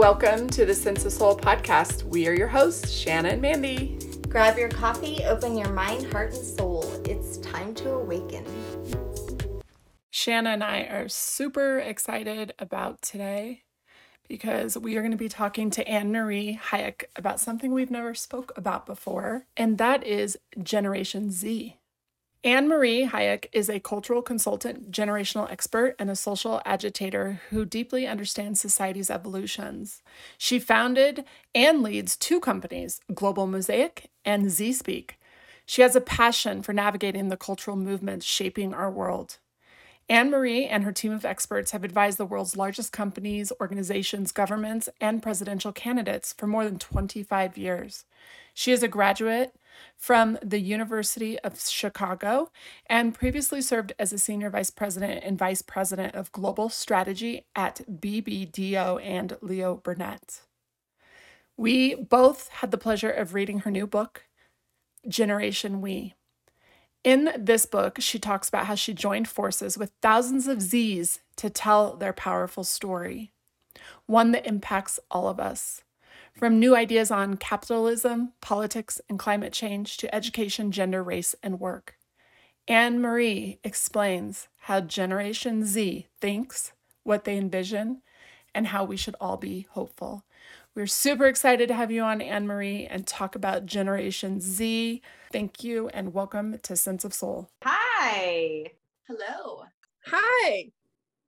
Welcome to the Sense of Soul podcast. We are your hosts, Shanna and Mandy. Grab your coffee, open your mind, heart, and soul. It's time to awaken. Shanna and I are super excited about today because we are going to be talking to Anne Marie Hayek about something we've never spoke about before, and that is Generation Z. Anne Marie Hayek is a cultural consultant, generational expert, and a social agitator who deeply understands society's evolutions. She founded and leads two companies, Global Mosaic and Z Speak. She has a passion for navigating the cultural movements shaping our world. Anne Marie and her team of experts have advised the world's largest companies, organizations, governments, and presidential candidates for more than 25 years. She is a graduate from the University of Chicago and previously served as a senior vice president and vice president of global strategy at BBDO and Leo Burnett. We both had the pleasure of reading her new book, Generation We. In this book, she talks about how she joined forces with thousands of Z's to tell their powerful story, one that impacts all of us. From new ideas on capitalism, politics, and climate change to education, gender, race, and work. Anne Marie explains how Generation Z thinks, what they envision, and how we should all be hopeful. We're super excited to have you on, Anne Marie, and talk about Generation Z. Thank you and welcome to Sense of Soul. Hi. Hello. Hi.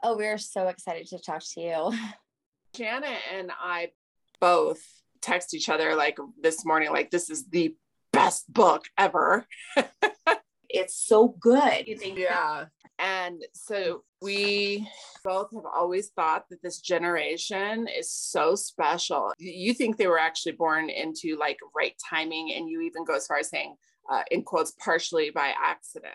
Oh, we're so excited to talk to you. Janet and I both text each other like this morning, like, this is the best book ever. it's so good. You think? Yeah. And so we both have always thought that this generation is so special. You think they were actually born into like right timing, and you even go as far as saying, uh, in quotes, partially by accident.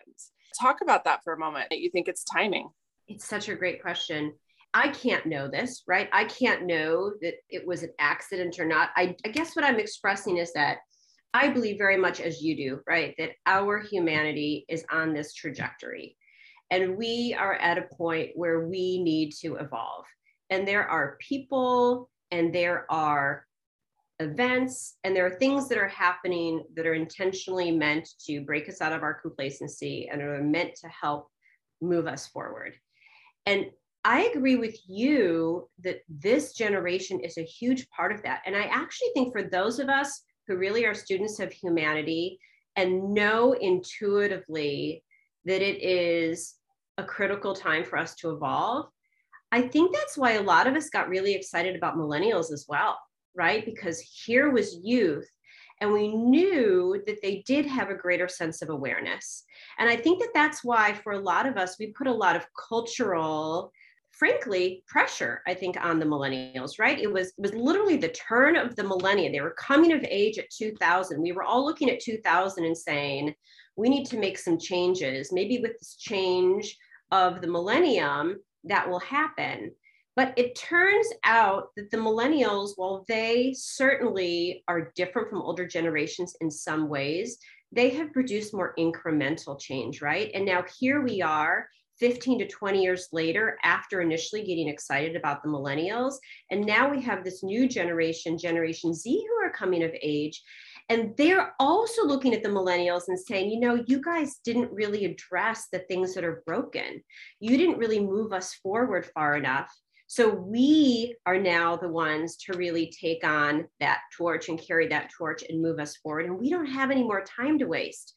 Talk about that for a moment. You think it's timing? It's such a great question. I can't know this, right? I can't know that it was an accident or not. I, I guess what I'm expressing is that I believe very much as you do, right? That our humanity is on this trajectory. And we are at a point where we need to evolve. And there are people and there are events and there are things that are happening that are intentionally meant to break us out of our complacency and are meant to help move us forward. And I agree with you that this generation is a huge part of that. And I actually think for those of us who really are students of humanity and know intuitively that it is a critical time for us to evolve. I think that's why a lot of us got really excited about millennials as well, right? Because here was youth and we knew that they did have a greater sense of awareness. And I think that that's why for a lot of us, we put a lot of cultural frankly pressure i think on the millennials right? It was it was literally the turn of the millennia they were coming of age at 2000 we were all looking at 2000 and saying we need to make some changes. Maybe with this change of the millennium that will happen. But it turns out that the millennials while they certainly are different from older generations in some ways they have produced more incremental change right? And now here we are 15 to 20 years later after initially getting excited about the millennials and now we have this new generation generation z who are coming of age and they're also looking at the millennials and saying you know you guys didn't really address the things that are broken you didn't really move us forward far enough so we are now the ones to really take on that torch and carry that torch and move us forward. And we don't have any more time to waste.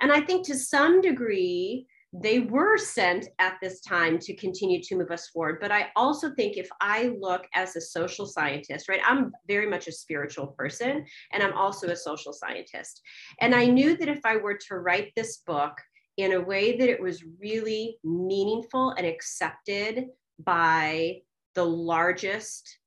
And I think to some degree, they were sent at this time to continue to move us forward. But I also think if I look as a social scientist, right, I'm very much a spiritual person and I'm also a social scientist. And I knew that if I were to write this book in a way that it was really meaningful and accepted by the largest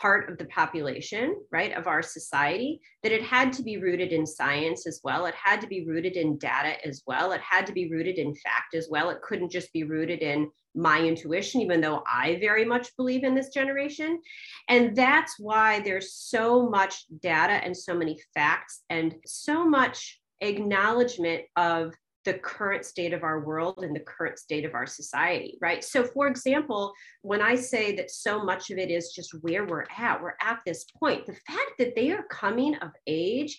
part of the population, right, of our society, that it had to be rooted in science as well. It had to be rooted in data as well. It had to be rooted in fact as well. It couldn't just be rooted in my intuition, even though I very much believe in this generation. And that's why there's so much data and so many facts and so much acknowledgement of the current state of our world and the current state of our society, right? So, for example, when I say that so much of it is just where we're at, we're at this point, the fact that they are coming of age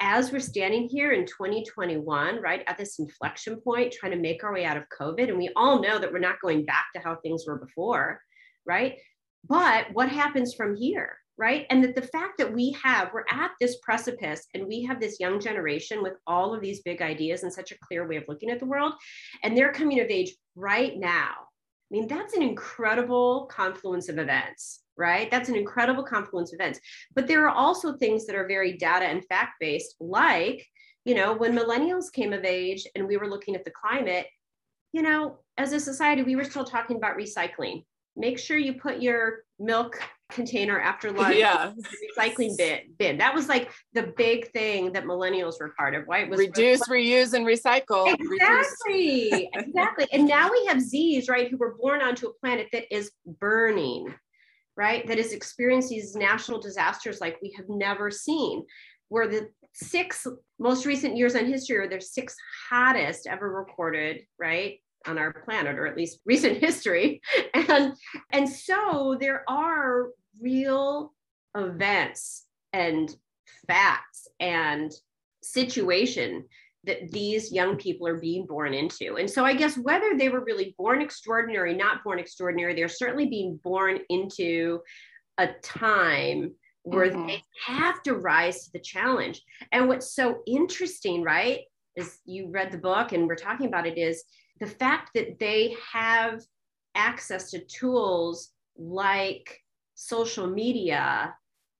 as we're standing here in 2021, right at this inflection point, trying to make our way out of COVID, and we all know that we're not going back to how things were before, right? But what happens from here? Right? And that the fact that we have, we're at this precipice and we have this young generation with all of these big ideas and such a clear way of looking at the world, and they're coming of age right now. I mean, that's an incredible confluence of events, right? That's an incredible confluence of events. But there are also things that are very data and fact based, like, you know, when millennials came of age and we were looking at the climate, you know, as a society, we were still talking about recycling. Make sure you put your milk container after lunch yeah. recycling bin bin. That was like the big thing that millennials were part of. Right was reduce reuse and recycle. Exactly reduce. exactly. And now we have z's right who were born onto a planet that is burning right that is experiencing these national disasters like we have never seen. Where the six most recent years on history are their six hottest ever recorded right on our planet or at least recent history and and so there are real events and facts and situation that these young people are being born into. And so I guess whether they were really born extraordinary, not born extraordinary, they're certainly being born into a time where mm-hmm. they have to rise to the challenge. And what's so interesting, right, is you read the book and we're talking about it is the fact that they have access to tools like social media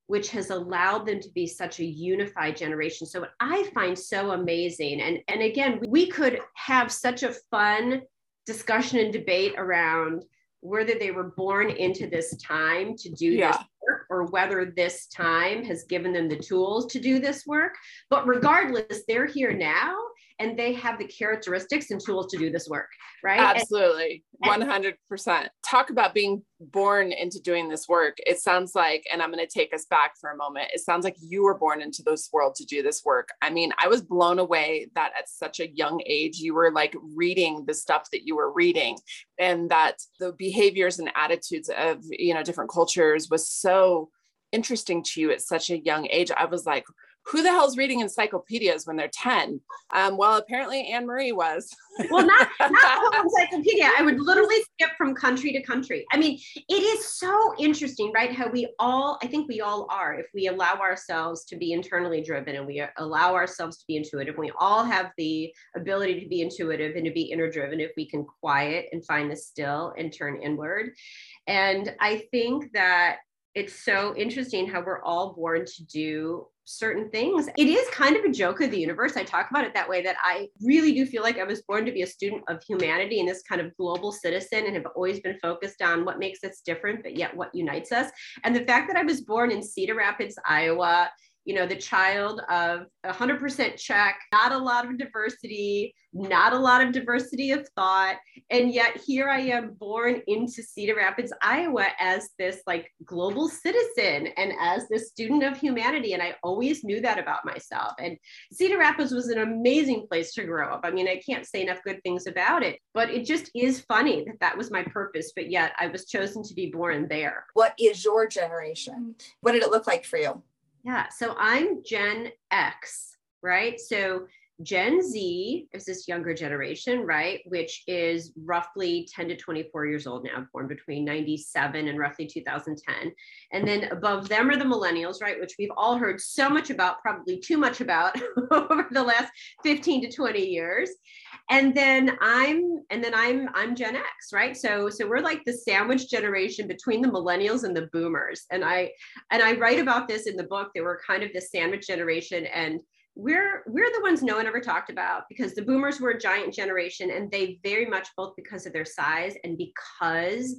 which has allowed them to be such a unified generation so what i find so amazing and and again we could have such a fun discussion and debate around whether they were born into this time to do yeah. this work or whether this time has given them the tools to do this work but regardless they're here now and they have the characteristics and tools to do this work, right? Absolutely. And, 100%. Talk about being born into doing this work. It sounds like, and I'm going to take us back for a moment. It sounds like you were born into this world to do this work. I mean, I was blown away that at such a young age, you were like reading the stuff that you were reading and that the behaviors and attitudes of, you know, different cultures was so interesting to you at such a young age. I was like, who the hell's reading encyclopedias when they're 10? Um, well, apparently Anne Marie was. well, not, not the whole encyclopedia. I would literally skip from country to country. I mean, it is so interesting, right? How we all, I think we all are, if we allow ourselves to be internally driven and we allow ourselves to be intuitive, we all have the ability to be intuitive and to be inner driven if we can quiet and find the still and turn inward. And I think that it's so interesting how we're all born to do certain things. It is kind of a joke of the universe. I talk about it that way that I really do feel like I was born to be a student of humanity and this kind of global citizen and have always been focused on what makes us different, but yet what unites us. And the fact that I was born in Cedar Rapids, Iowa, you know, the child of 100% Czech, not a lot of diversity, not a lot of diversity of thought. And yet here I am born into Cedar Rapids, Iowa as this like global citizen and as this student of humanity. And I always knew that about myself. And Cedar Rapids was an amazing place to grow up. I mean, I can't say enough good things about it, but it just is funny that that was my purpose. But yet I was chosen to be born there. What is your generation? What did it look like for you? Yeah. So I'm Gen X, right? So Gen Z is this younger generation, right? Which is roughly 10 to 24 years old now, born between 97 and roughly 2010. And then above them are the millennials, right? Which we've all heard so much about, probably too much about over the last 15 to 20 years. And then I'm, and then I'm, I'm Gen X, right? So, so we're like the sandwich generation between the millennials and the boomers. And I, and I write about this in the book. that we're kind of the sandwich generation. And we're we're the ones no one ever talked about because the boomers were a giant generation and they very much both because of their size and because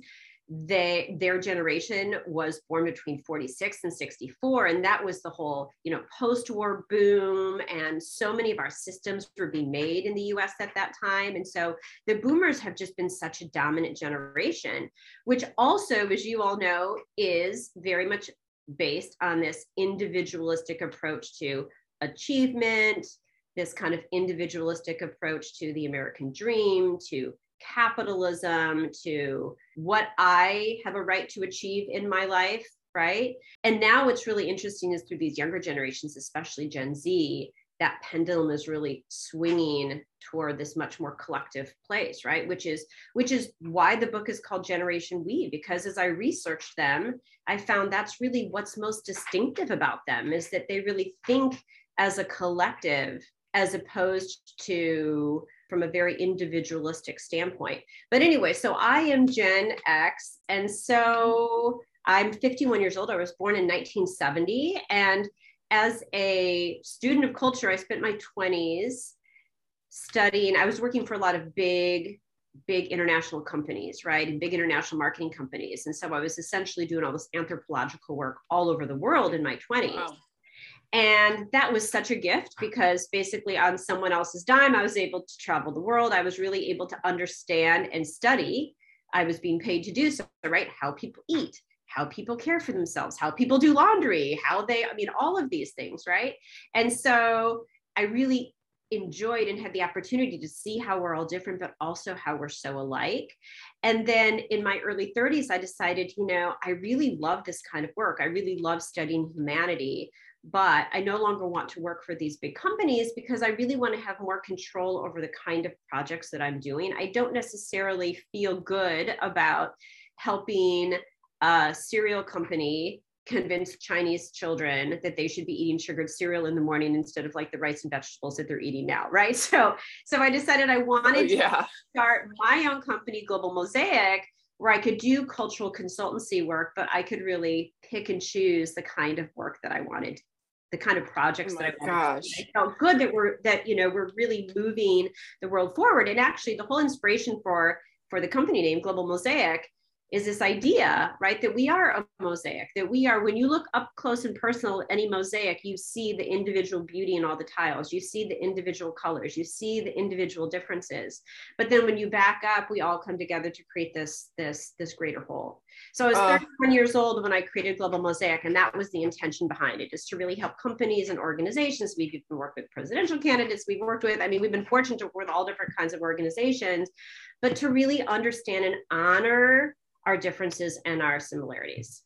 they their generation was born between 46 and 64 and that was the whole you know post-war boom and so many of our systems were being made in the US at that time. And so the boomers have just been such a dominant generation which also as you all know is very much based on this individualistic approach to achievement, this kind of individualistic approach to the American dream, to capitalism, to what I have a right to achieve in my life, right? And now what's really interesting is through these younger generations, especially Gen Z, that pendulum is really swinging toward this much more collective place right which is which is why the book is called generation we because as i researched them i found that's really what's most distinctive about them is that they really think as a collective as opposed to from a very individualistic standpoint but anyway so i am gen x and so i'm 51 years old i was born in 1970 and as a student of culture, I spent my 20s studying. I was working for a lot of big, big international companies, right? And big international marketing companies. And so I was essentially doing all this anthropological work all over the world in my 20s. Wow. And that was such a gift because basically, on someone else's dime, I was able to travel the world. I was really able to understand and study. I was being paid to do so, right? How people eat, how people care for themselves, how people do laundry, how they, I mean, all of these things, right? And so I really enjoyed and had the opportunity to see how we're all different, but also how we're so alike. And then in my early 30s, I decided, you know, I really love this kind of work. I really love studying humanity, but I no longer want to work for these big companies because I really want to have more control over the kind of projects that I'm doing. I don't necessarily feel good about helping a cereal company convince Chinese children that they should be eating sugared cereal in the morning instead of like the rice and vegetables that they're eating now, right? So, so I decided I wanted oh, yeah. to start my own company, Global Mosaic, where I could do cultural consultancy work, but I could really pick and choose the kind of work that I wanted, the kind of projects oh that I wanted. Gosh. I felt good that we're that you know we're really moving the world forward. And actually, the whole inspiration for for the company name Global Mosaic is this idea, right, that we are a mosaic, that we are, when you look up close and personal any mosaic, you see the individual beauty in all the tiles, you see the individual colors, you see the individual differences. But then when you back up, we all come together to create this, this, this greater whole. So I was uh, 31 years old when I created Global Mosaic, and that was the intention behind it, is to really help companies and organizations. We've worked with presidential candidates, we've worked with, I mean, we've been fortunate to work with all different kinds of organizations, but to really understand and honor our differences and our similarities.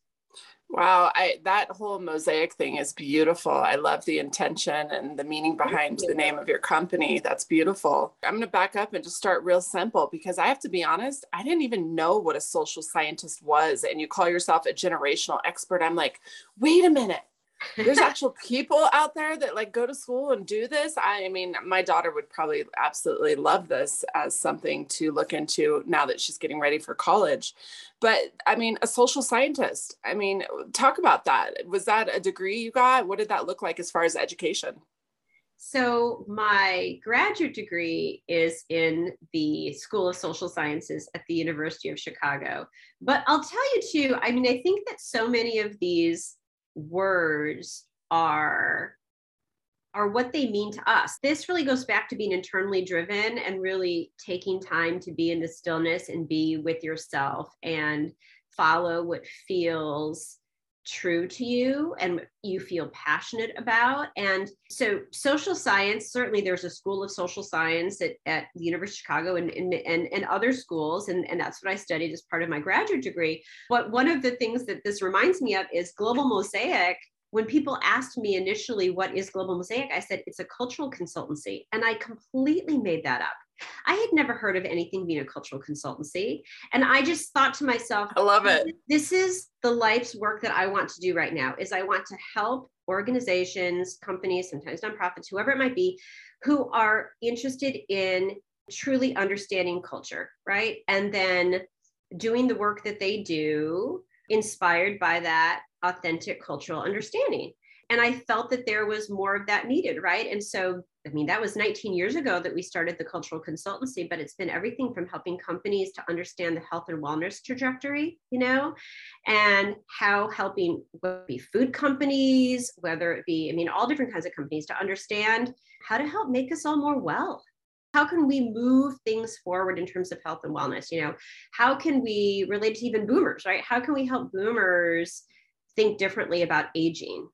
Wow, I, that whole mosaic thing is beautiful. I love the intention and the meaning behind the name of your company. That's beautiful. I'm going to back up and just start real simple because I have to be honest, I didn't even know what a social scientist was. And you call yourself a generational expert. I'm like, wait a minute there's actual people out there that like go to school and do this. I mean my daughter would probably absolutely love this as something to look into now that she's getting ready for college. But i mean a social scientist i mean talk about that. Was that a degree you got? What did that look like as far as education? So my graduate degree is in the School of Social Sciences at the University of Chicago. But I'll tell you too, I mean, I think that so many of these words are are what they mean to us. This really goes back to being internally driven and really taking time to be in the stillness and be with yourself and follow what feels true to you and you feel passionate about. And so, social science certainly, there's a school of social science at, at the University of Chicago and, and, and, and other schools. And, and that's what I studied as part of my graduate degree. But one of the things that this reminds me of is Global Mosaic when people asked me initially what is global mosaic i said it's a cultural consultancy and i completely made that up I had never heard of anything being a cultural consultancy. And I just thought to myself, I love it. This is the life's work that I want to do right now is I want to help organizations, companies, sometimes nonprofits, whoever it might be, who are interested in truly understanding culture, right? And then doing the work that they do inspired by that authentic cultural understanding and I felt that there was more of that needed, right? And so, I mean, that was 19 years ago that we started the cultural consultancy, but it's been everything from helping companies to understand the health and wellness trajectory, you know, and how helping whether it be food companies, whether it be, I mean, all different kinds of companies to understand how to help make us all more well. How can we move things forward in terms of health and wellness? You know, how can we relate to even boomers, right? How can we help boomers think differently about aging?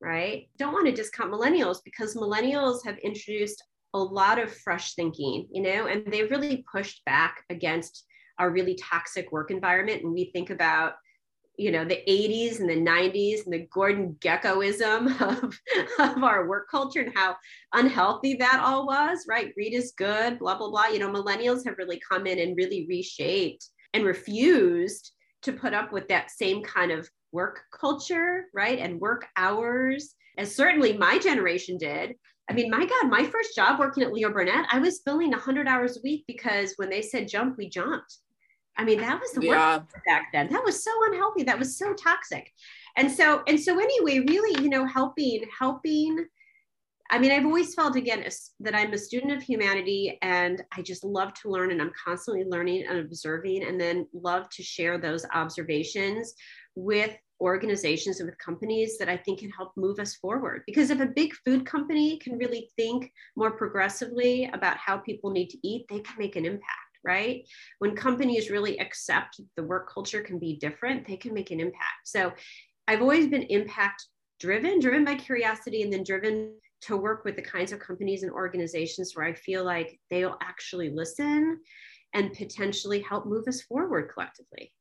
Right? Don't want to discount millennials because millennials have introduced a lot of fresh thinking, you know, and they've really pushed back against our really toxic work environment. And we think about, you know, the 80s and the 90s and the Gordon Gekkoism of, of our work culture and how unhealthy that all was, right? Greed is good, blah, blah, blah. You know, millennials have really come in and really reshaped and refused to put up with that same kind of work culture, right? And work hours, as certainly my generation did. I mean, my God, my first job working at Leo Burnett, I was billing 100 hours a week because when they said jump, we jumped. I mean, that was the yeah. work back then. That was so unhealthy. That was so toxic. And so, and so anyway, really, you know, helping, helping. I mean, I've always felt again that I'm a student of humanity and I just love to learn and I'm constantly learning and observing and then love to share those observations with organizations and with companies that I think can help move us forward. Because if a big food company can really think more progressively about how people need to eat, they can make an impact, right? When companies really accept the work culture can be different, they can make an impact. So I've always been impact driven, driven by curiosity, and then driven to work with the kinds of companies and organizations where I feel like they'll actually listen and potentially help move us forward collectively.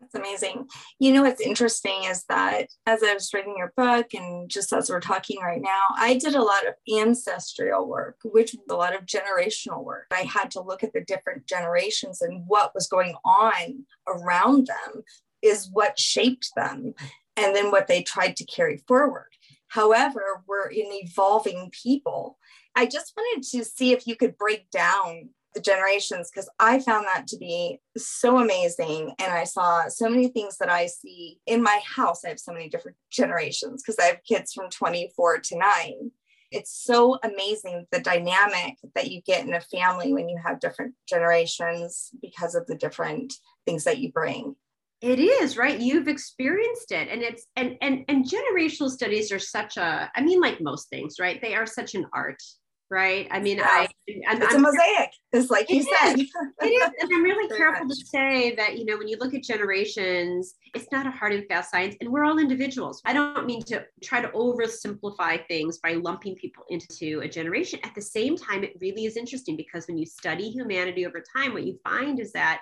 That's amazing. You know what's interesting is that as I was reading your book and just as we're talking right now, I did a lot of ancestral work, which was a lot of generational work. I had to look at the different generations and what was going on around them is what shaped them and then what they tried to carry forward. However, we're an evolving people. I just wanted to see if you could break down the generations because I found that to be so amazing. And I saw so many things that I see in my house. I have so many different generations because I have kids from 24 to 9. It's so amazing the dynamic that you get in a family when you have different generations because of the different things that you bring it is right you've experienced it and it's and and and generational studies are such a i mean like most things right they are such an art right? I mean, yeah. I I'm, it's I'm, a mosaic. It's like you said. It is, and I'm really careful much. to say that you know when you look at generations, it's not a hard and fast science, and we're all individuals. I don't mean to try to oversimplify things by lumping people into a generation. At the same time, it really is interesting because when you study humanity over time, what you find is that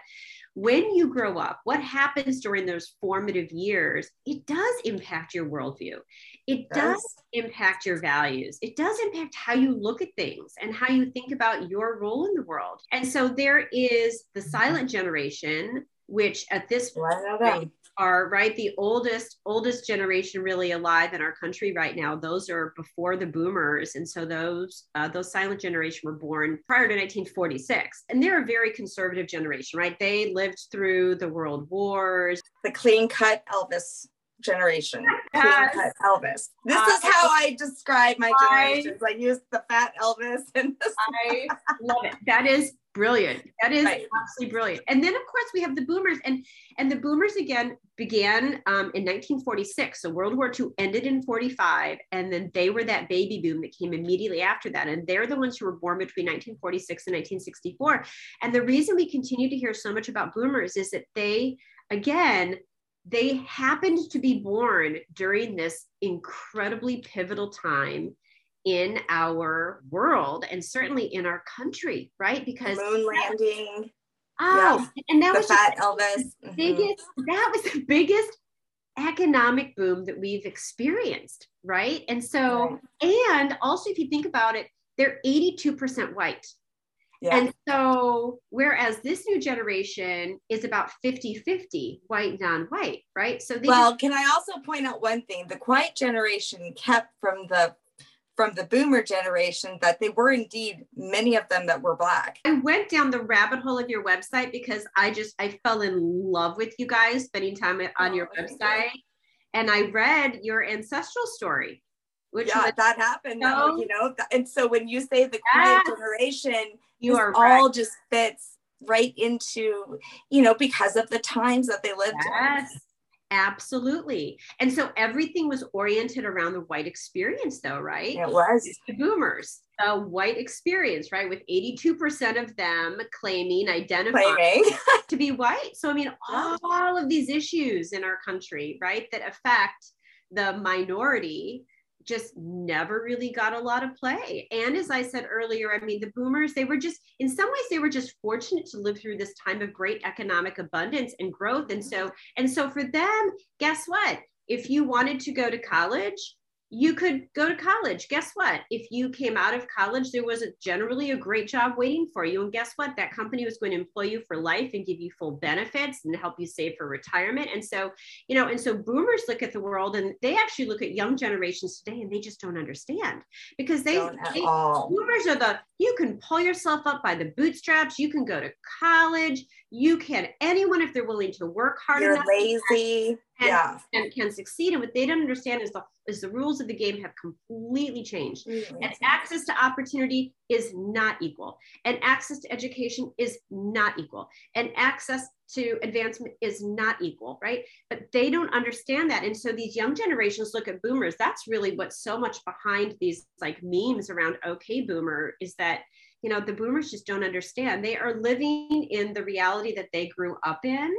when you grow up, what happens during those formative years, it does impact your worldview. It does impact your values. It does impact how you look at things and how you think about your role in the world. And so there is the silent generation, which at this point are right the oldest oldest generation really alive in our country right now. Those are before the boomers. And so those uh, those silent generation were born prior to 1946 and they're a very conservative generation right? They lived through the world wars. The clean cut elvis generation. Yes. clean cut elvis. This uh, is how i describe my generations i, I use the fat elvis and i love it. That is brilliant. That is right. absolutely brilliant. And then of course we have the boomers and and the boomers again began um, in 1946 so world war ii ended in 45 and then they were that baby boom that came immediately after that. And they're the ones who were born between 1946 and 1964 and the reason we continue to hear so much about boomers is that they again they happened to be born during this incredibly pivotal time in our world and certainly in our country, right? Because moon landing. Oh, yeah. and that the was fat Elvis. Biggest, mm-hmm. that was the biggest economic boom that we've experienced, right? And so, right. and also if you think about it, they're 82% white. Yeah. And so, whereas this new generation is about 50 50 white, non white, right? So, well, just- can I also point out one thing? The quiet generation kept from the from the boomer generation that they were indeed many of them that were black. I went down the rabbit hole of your website because I just I fell in love with you guys spending time on oh, your website and I read your ancestral story. Which yeah, that happened, so, you know. And so when you say the yes, generation, you are all right. just fits right into, you know, because of the times that they lived yes. in. Absolutely. And so everything was oriented around the white experience, though, right? It was. The boomers, the white experience, right? With 82% of them claiming, identifying to be white. So, I mean, all, all of these issues in our country, right, that affect the minority just never really got a lot of play. And as I said earlier, I mean, the boomers, they were just, in some ways, they were just fortunate to live through this time of great economic abundance and growth. And mm-hmm. so, and so for them, guess what? If you wanted to go to college, you could go to college. Guess what? If you came out of college, there was a, generally a great job waiting for you. And guess what? That company was going to employ you for life and give you full benefits and help you save for retirement. And so, you know, and so boomers look at the world and they actually look at young generations today and they just don't understand because they, they boomers are the you can pull yourself up by the bootstraps, you can go to college, you can anyone if they're willing to work hard You're lazy and, yeah. and can succeed. And what they don't understand is the is the rules of the game have completely changed. Mm-hmm. And access to opportunity is not equal. And access to education is not equal. And access to advancement is not equal, right? But they don't understand that. And so these young generations look at boomers. That's really what's so much behind these like memes around okay boomer is that you know the boomers just don't understand they are living in the reality that they grew up in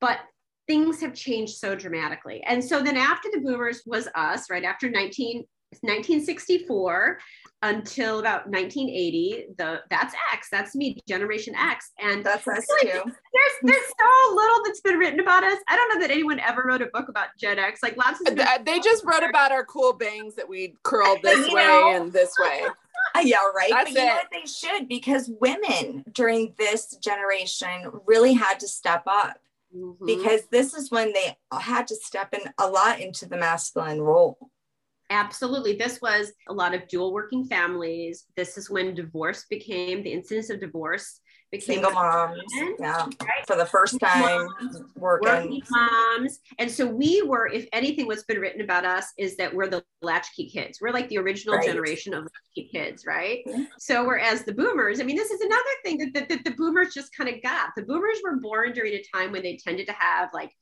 but things have changed so dramatically. And so then after the boomers was us, right after 19, 1964 until about 1980 the that's x that's me generation x. And that's us like too. there's there's so little that's been written about us. I don't know that anyone ever wrote a book about gen x. Like lots of uh, they just wrote about our cool bangs that we curled this way know, and this way. Yeah right? That's but you it. know what? They should because women during this generation really had to step up mm-hmm. because this is when they had to step in a lot into the masculine role. Absolutely. This was a lot of dual working families. This is when divorce became the incidence of divorce single moms, yeah, right? for the first time moms, working. working. moms. And so we were, if anything, what's been written about us is that we're the latchkey kids. We're like the original right. generation of latchkey kids, right? Yeah. So whereas the boomers, I mean, this is another thing that, that, that the boomers just kind of got. The boomers were born during a time when they tended to have like,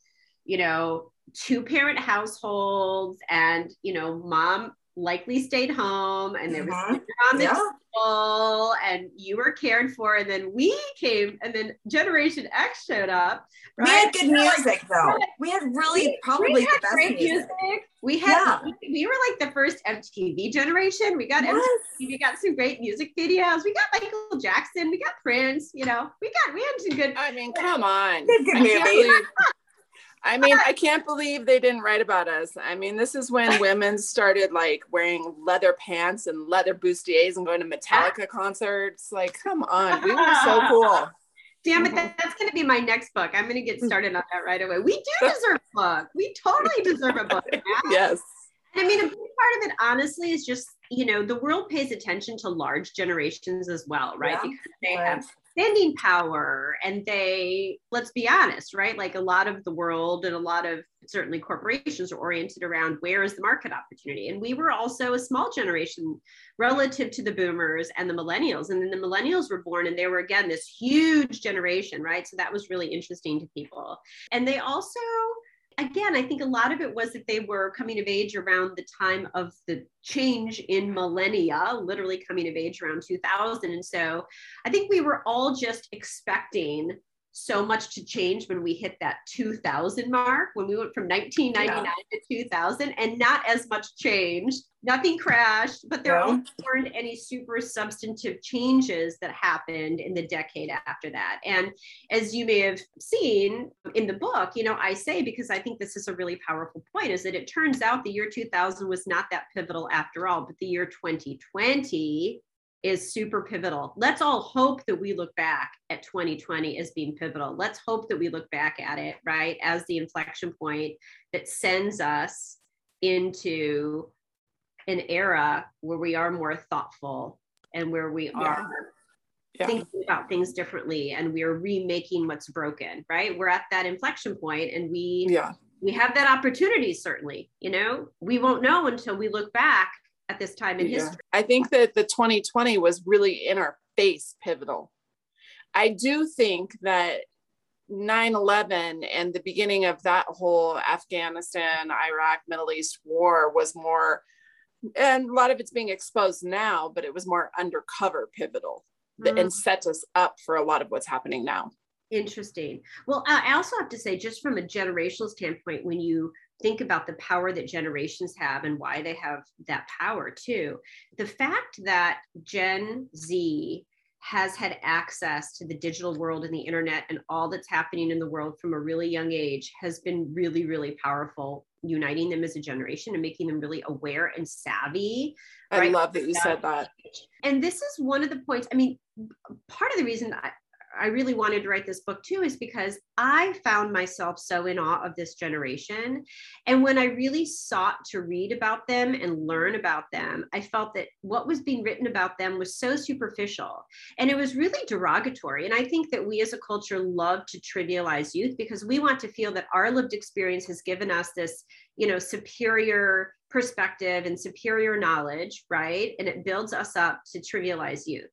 you know, two parent households and you know mom likely stayed home and there was mm-hmm. on the yeah. table and you were cared for and then we came and then generation x showed up right? we had good music like, though we had really we, probably we had the best great music. music. we had yeah. we, we, were like the first mtv generation we got yes. MTV, we got some great music videos we got michael jackson we got prince you know we got we had some good i mean come on good I mean, I mean, I can't believe they didn't write about us. I mean, this is when women started like wearing leather pants and leather bustiers and going to Metallica concerts. Like, come on, we were so cool. Damn it, that, that's going to be my next book. I'm going to get started on that right away. We do deserve a book. We totally deserve a book. yes. And I mean, a big part of it, honestly, is just, you know, the world pays attention to large generations as well, right? Yeah. Because they have spending power and they let's be honest right? Like a lot of the world and a lot of certainly corporations are oriented around where is the market opportunity. And we were also a small generation relative to the boomers and the millennials. And then the millennials were born and they were again this huge generation right? So that was really interesting to people. And they also again, I think a lot of it was that they were coming of age around the time of the change in millennia, literally coming of age around 2000. And so I think we were all just expecting so much to change when we hit that 2000 mark, when we went from 1999 yeah. to 2000, and not as much changed. Nothing crashed, but there yeah. weren't any super substantive changes that happened in the decade after that. And as you may have seen in the book, you know, I say, because I think this is a really powerful point, is that it turns out the year 2000 was not that pivotal after all, but the year 2020 is super pivotal. Let's all hope that we look back at 2020 as being pivotal. Let's hope that we look back at it, right, as the inflection point that sends us into an era where we are more thoughtful and where we are yeah. thinking about things differently and we're remaking what's broken, right? We're at that inflection point and we yeah. we have that opportunity certainly, you know. We won't know until we look back at this time in yeah. history. I think that the 2020 was really in our face pivotal. I do think that 9 11 and the beginning of that whole Afghanistan, Iraq, Middle East war was more, and a lot of it's being exposed now, but it was more undercover pivotal mm. and set us up for a lot of what's happening now. Interesting. Well, I also have to say, just from a generational standpoint, when you think about the power that generations have and why they have that power too, the fact that Gen Z has had access to the digital world and the internet and all that's happening in the world from a really young age has been really, really powerful, uniting them as a generation and making them really aware and savvy. I right? love that you said that. And this is one of the points. I mean, part of the reason I, I really wanted to write this book too is because I found myself so in awe of this generation. And when I really sought to read about them and learn about them, I felt that what was being written about them was so superficial and it was really derogatory. And I think that we as a culture love to trivialize youth because we want to feel that our lived experience has given us this, you know, superior perspective and superior knowledge, right? And it builds us up to trivialize youth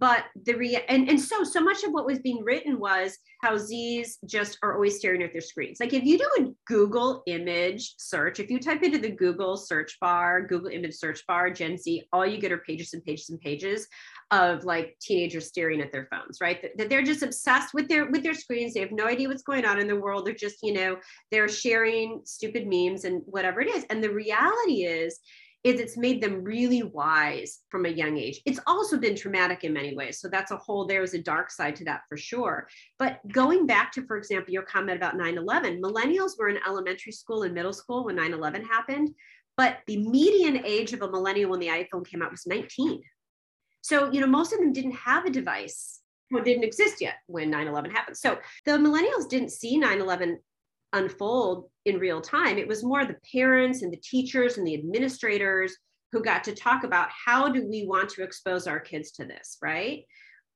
but the rea- and, and so so much of what was being written was how z's just are always staring at their screens. Like if you do a google image search if you type into the google search bar google image search bar gen z all you get are pages and pages and pages of like teenagers staring at their phones right? That, that they're just obsessed with their with their screens. They have no idea what's going on in the world. They're just you know they're sharing stupid memes and whatever it is. And the reality is is it's made them really wise from a young age. It's also been traumatic in many ways. So that's a whole, there's a dark side to that for sure. But going back to, for example, your comment about 9 11, millennials were in elementary school and middle school when 9 11 happened. But the median age of a millennial when the iPhone came out was 19. So, you know, most of them didn't have a device or didn't exist yet when 9 11 happened. So the millennials didn't see 9 11 unfold in real time. It was more the parents and the teachers and the administrators who got to talk about how do we want to expose our kids to this, right?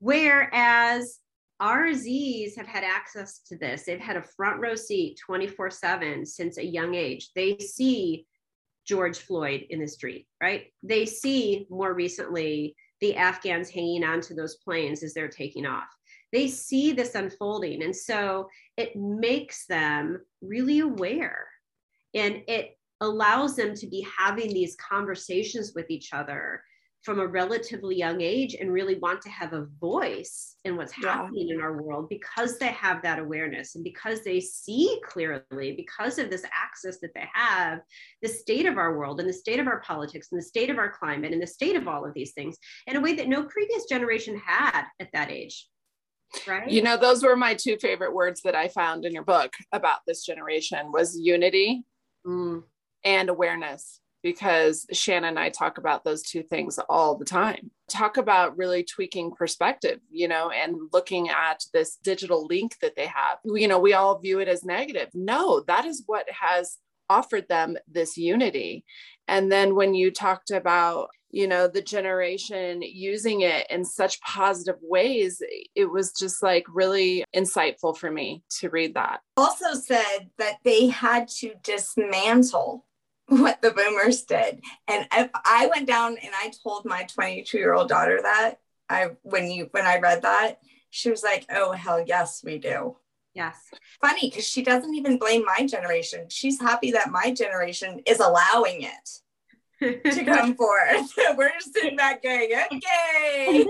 Whereas RZs have had access to this. They've had a front row seat 24 7 since a young age. They see George Floyd in the street, right? They see more recently the Afghans hanging onto those planes as they're taking off they see this unfolding. And so it makes them really aware and it allows them to be having these conversations with each other from a relatively young age and really want to have a voice in what's yeah. happening in our world because they have that awareness and because they see clearly because of this access that they have the state of our world and the state of our politics and the state of our climate and the state of all of these things in a way that no previous generation had at that age right. You know those were my two favorite words that i found in your book about this generation was unity mm. and awareness because shannon and i talk about those two things all the time. Talk about really tweaking perspective you know and looking at this digital link that they have. You know we all view it as negative. No that is what has offered them this unity. And then when you talked about you know the generation using it in such positive ways it was just like really insightful for me to read that. Also said that they had to dismantle what the boomers did. And if i went down and i told my 22 year old daughter that i when you when i read that she was like oh hell yes we do yes funny because she doesn't even blame my generation she's happy that my generation is allowing it to come forth. We're just sitting back going, okay. And,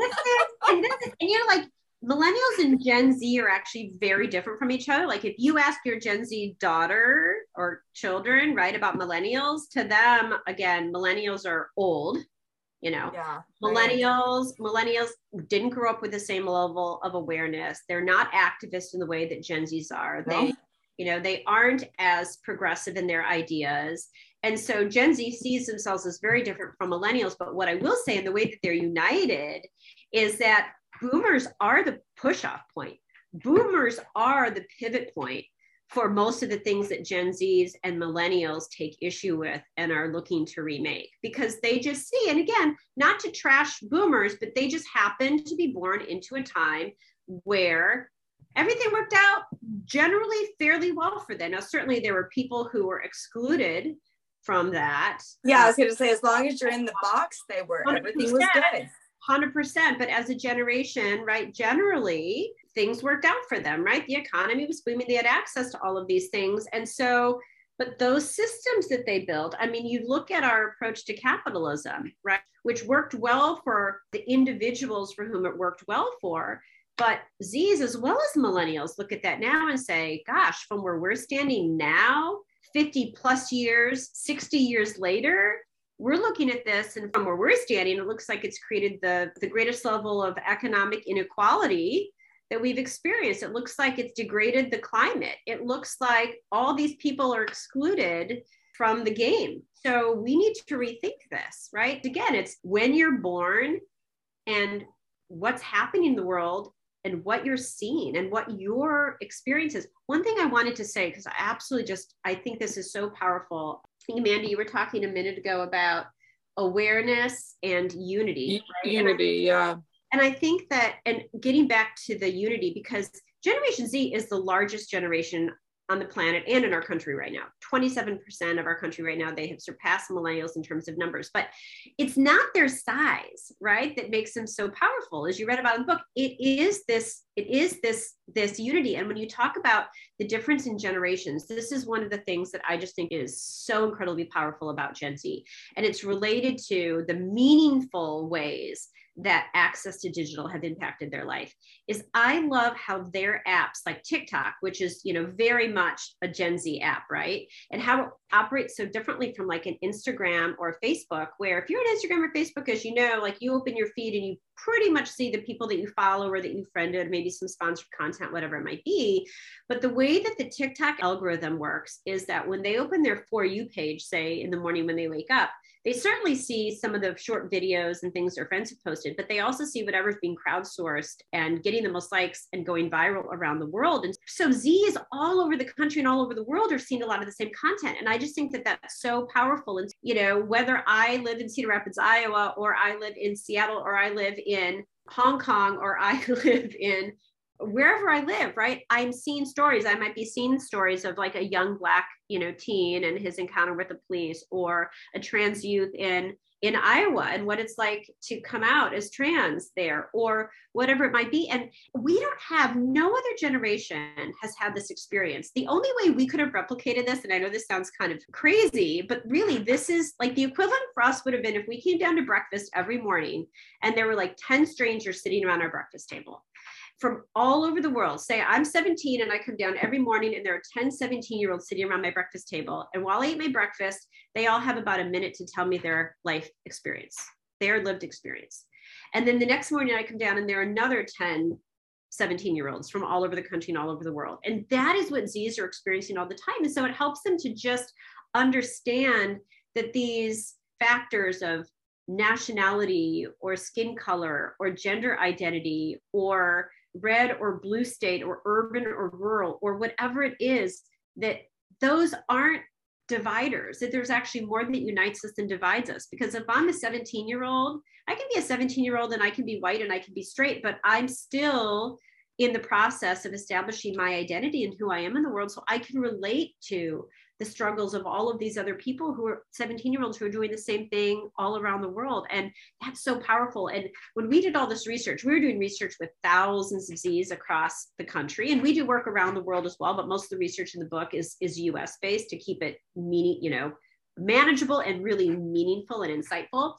and, and you know, like millennials and Gen Z are actually very different from each other. Like if you ask your Gen Z daughter or children, right, about millennials, to them, again, millennials are old. You know, yeah, millennials, right. millennials didn't grow up with the same level of awareness. They're not activists in the way that Gen Zs are. They, you know, they aren't as progressive in their ideas and so Gen Z sees themselves as very different from millennials. But what I will say, in the way that they're united, is that boomers are the push off point. Boomers are the pivot point for most of the things that Gen Zs and millennials take issue with and are looking to remake because they just see, and again, not to trash boomers, but they just happen to be born into a time where everything worked out generally fairly well for them. Now, certainly there were people who were excluded from that. Yeah, I was going to say, as long as you're in the box, they were, everything was good. 100%. But as a generation, right, generally things worked out for them, right? The economy was booming, they had access to all of these things. And so, but those systems that they built, I mean, you look at our approach to capitalism, right, which worked well for the individuals for whom it worked well for. But Z's as well as millennials look at that now and say, gosh, from where we're standing now, 50 plus years, 60 years later, we're looking at this and from where we're standing, it looks like it's created the, the greatest level of economic inequality that we've experienced. It looks like it's degraded the climate. It looks like all these people are excluded from the game. So we need to rethink this, right? Again, it's when you're born and what's happening in the world and what you're seeing and what your experience is. One thing I wanted to say, because I absolutely just, I think this is so powerful. Amanda, you were talking a minute ago about awareness and unity. Right? Unity, yeah. And I think that, and getting back to the unity, because Generation Z is the largest generation on the planet and in our country right now. 27% of our country right now, they have surpassed millennials in terms of numbers, but it's not their size, right? That makes them so powerful. As you read about in the book, it is this, it is this, this unity. And when you talk about the difference in generations, this is one of the things that I just think is so incredibly powerful about Gen Z. And it's related to the meaningful ways that access to digital have impacted their life is i love how their apps like tiktok which is you know very much a gen z app right? And how it operates so differently from like an instagram or facebook where if you're on instagram or facebook as you know like you open your feed and you pretty much see the people that you follow or that you friended maybe some sponsored content whatever it might be. But the way that the tiktok algorithm works is that when they open their for you page say in the morning when they wake up they certainly see some of the short videos and things their friends have posted, but they also see whatever's being crowdsourced and getting the most likes and going viral around the world. And so Z's all over the country and all over the world are seeing a lot of the same content. And I just think that that's so powerful. And, you know, whether I live in Cedar Rapids, Iowa, or I live in Seattle, or I live in Hong Kong, or I live in wherever I live, right? I'm seeing stories. I might be seeing stories of like a young black, you know, teen and his encounter with the police, or a trans youth in in Iowa and what it's like to come out as trans there, or whatever it might be. And we don't have no other generation has had this experience. The only way we could have replicated this, and I know this sounds kind of crazy, but really this is like the equivalent for us would have been if we came down to breakfast every morning and there were like 10 strangers sitting around our breakfast table from all over the world. Say I'm 17 and I come down every morning and there are 10 17 year olds sitting around my breakfast table. And while I eat my breakfast, they all have about a minute to tell me their life experience, their lived experience. And then the next morning I come down and there are another 10 17 year olds from all over the country and all over the world. And that is what Z's are experiencing all the time. And so it helps them to just understand that these factors of nationality or skin color or gender identity or red or blue state or urban or rural or whatever it is that those aren't dividers that there's actually more that unites us than divides us. Because if i'm a 17 year old i can be a 17 year old and i can be white and i can be straight but i'm still in the process of establishing my identity and who i am in the world. So i can relate to the struggles of all of these other people who are 17 year olds who are doing the same thing all around the world. And that's so powerful. And when we did all this research, we were doing research with thousands of Z's across the country. And we do work around the world as well, but most of the research in the book is, is US based to keep it meaning, you know, manageable and really meaningful and insightful.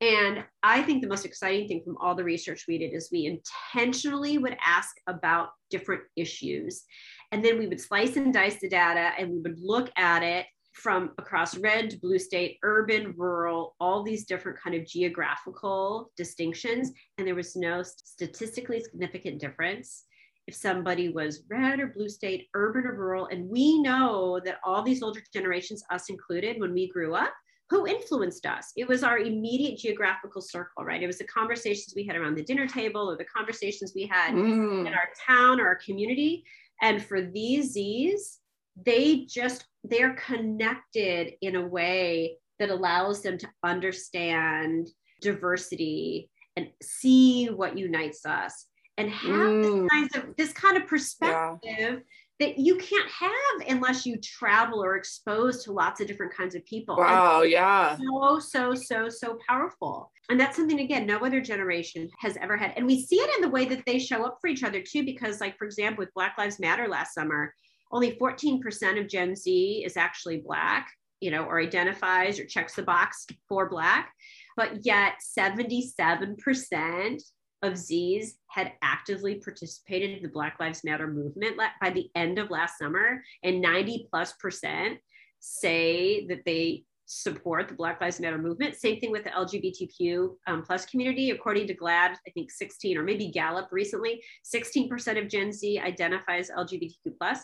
And I think the most exciting thing from all the research we did is we intentionally would ask about different issues. And then we would slice and dice the data and we would look at it from across red to blue state, urban, rural, all these different kind of geographical distinctions. And there was no statistically significant difference if somebody was red or blue state, urban or rural. And we know that all these older generations, us included, when we grew up, who influenced us? It was our immediate geographical circle, right? It was the conversations we had around the dinner table or the conversations we had mm. in our town or our community. And for these Z's, they just, they're connected in a way that allows them to understand diversity and see what unites us and have mm. this, kind of, this kind of perspective yeah that you can't have unless you travel or expose to lots of different kinds of people. Wow, yeah. So, so, so, so powerful. And that's something, again, no other generation has ever had. And we see it in the way that they show up for each other, too, because, like, for example, with Black Lives Matter last summer, only 14% of Gen Z is actually Black, you know, or identifies or checks the box for Black. But yet 77% of Z's had actively participated in the Black Lives Matter movement by the end of last summer, and 90 plus percent say that they support the Black Lives Matter movement. Same thing with the LGBTQ um, plus community. According to GLAAD, I think 16 or maybe Gallup recently, 16% of Gen Z identifies LGBTQ plus,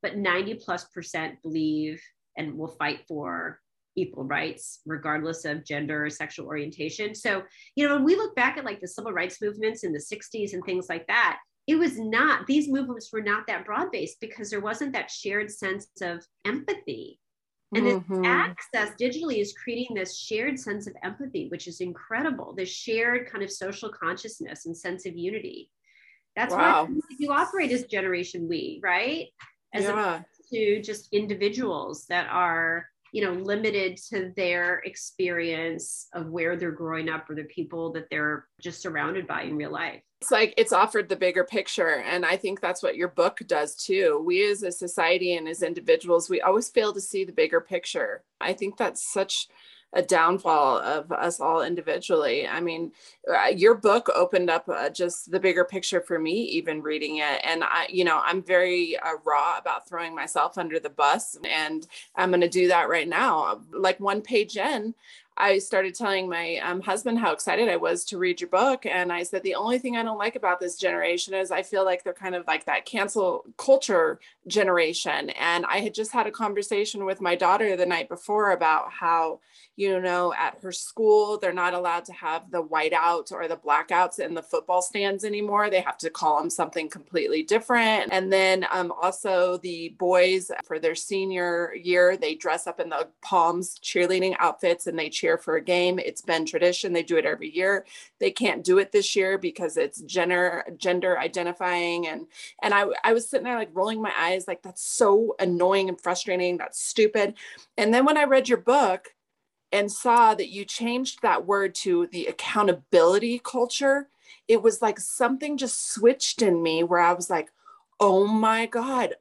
but 90 plus percent believe and will fight for equal rights regardless of gender or sexual orientation so you know when we look back at like the civil rights movements in the 60s and things like that it was not these movements were not that broad based because there wasn't that shared sense of empathy and mm-hmm. this access digitally is creating this shared sense of empathy which is incredible this shared kind of social consciousness and sense of unity that's wow. why you operate as generation we right as yeah. to just individuals that are you know limited to their experience of where they're growing up or the people that they're just surrounded by in real life. It's like it's offered the bigger picture. And i think that's what your book does too. We as a society and as individuals we always fail to see the bigger picture. I think that's such a downfall of us all individually. I mean, uh, your book opened up uh, just the bigger picture for me, even reading it. And I, you know, I'm very uh, raw about throwing myself under the bus, and I'm going to do that right now. Like one page in, I started telling my um, husband how excited I was to read your book. And I said, the only thing I don't like about this generation is I feel like they're kind of like that cancel culture generation. And I had just had a conversation with my daughter the night before about how, you know, at her school, they're not allowed to have the whiteouts or the blackouts in the football stands anymore. They have to call them something completely different. And then um, also the boys for their senior year, they dress up in the Palms cheerleading outfits and they cheer for a game. It's been tradition. They do it every year. They can't do it this year because it's gender gender identifying. And and I I was sitting there like rolling my eyes, like that's so annoying and frustrating. That's stupid. And then when I read your book and saw that you changed that word to the accountability culture, it was like something just switched in me where I was like, oh my God,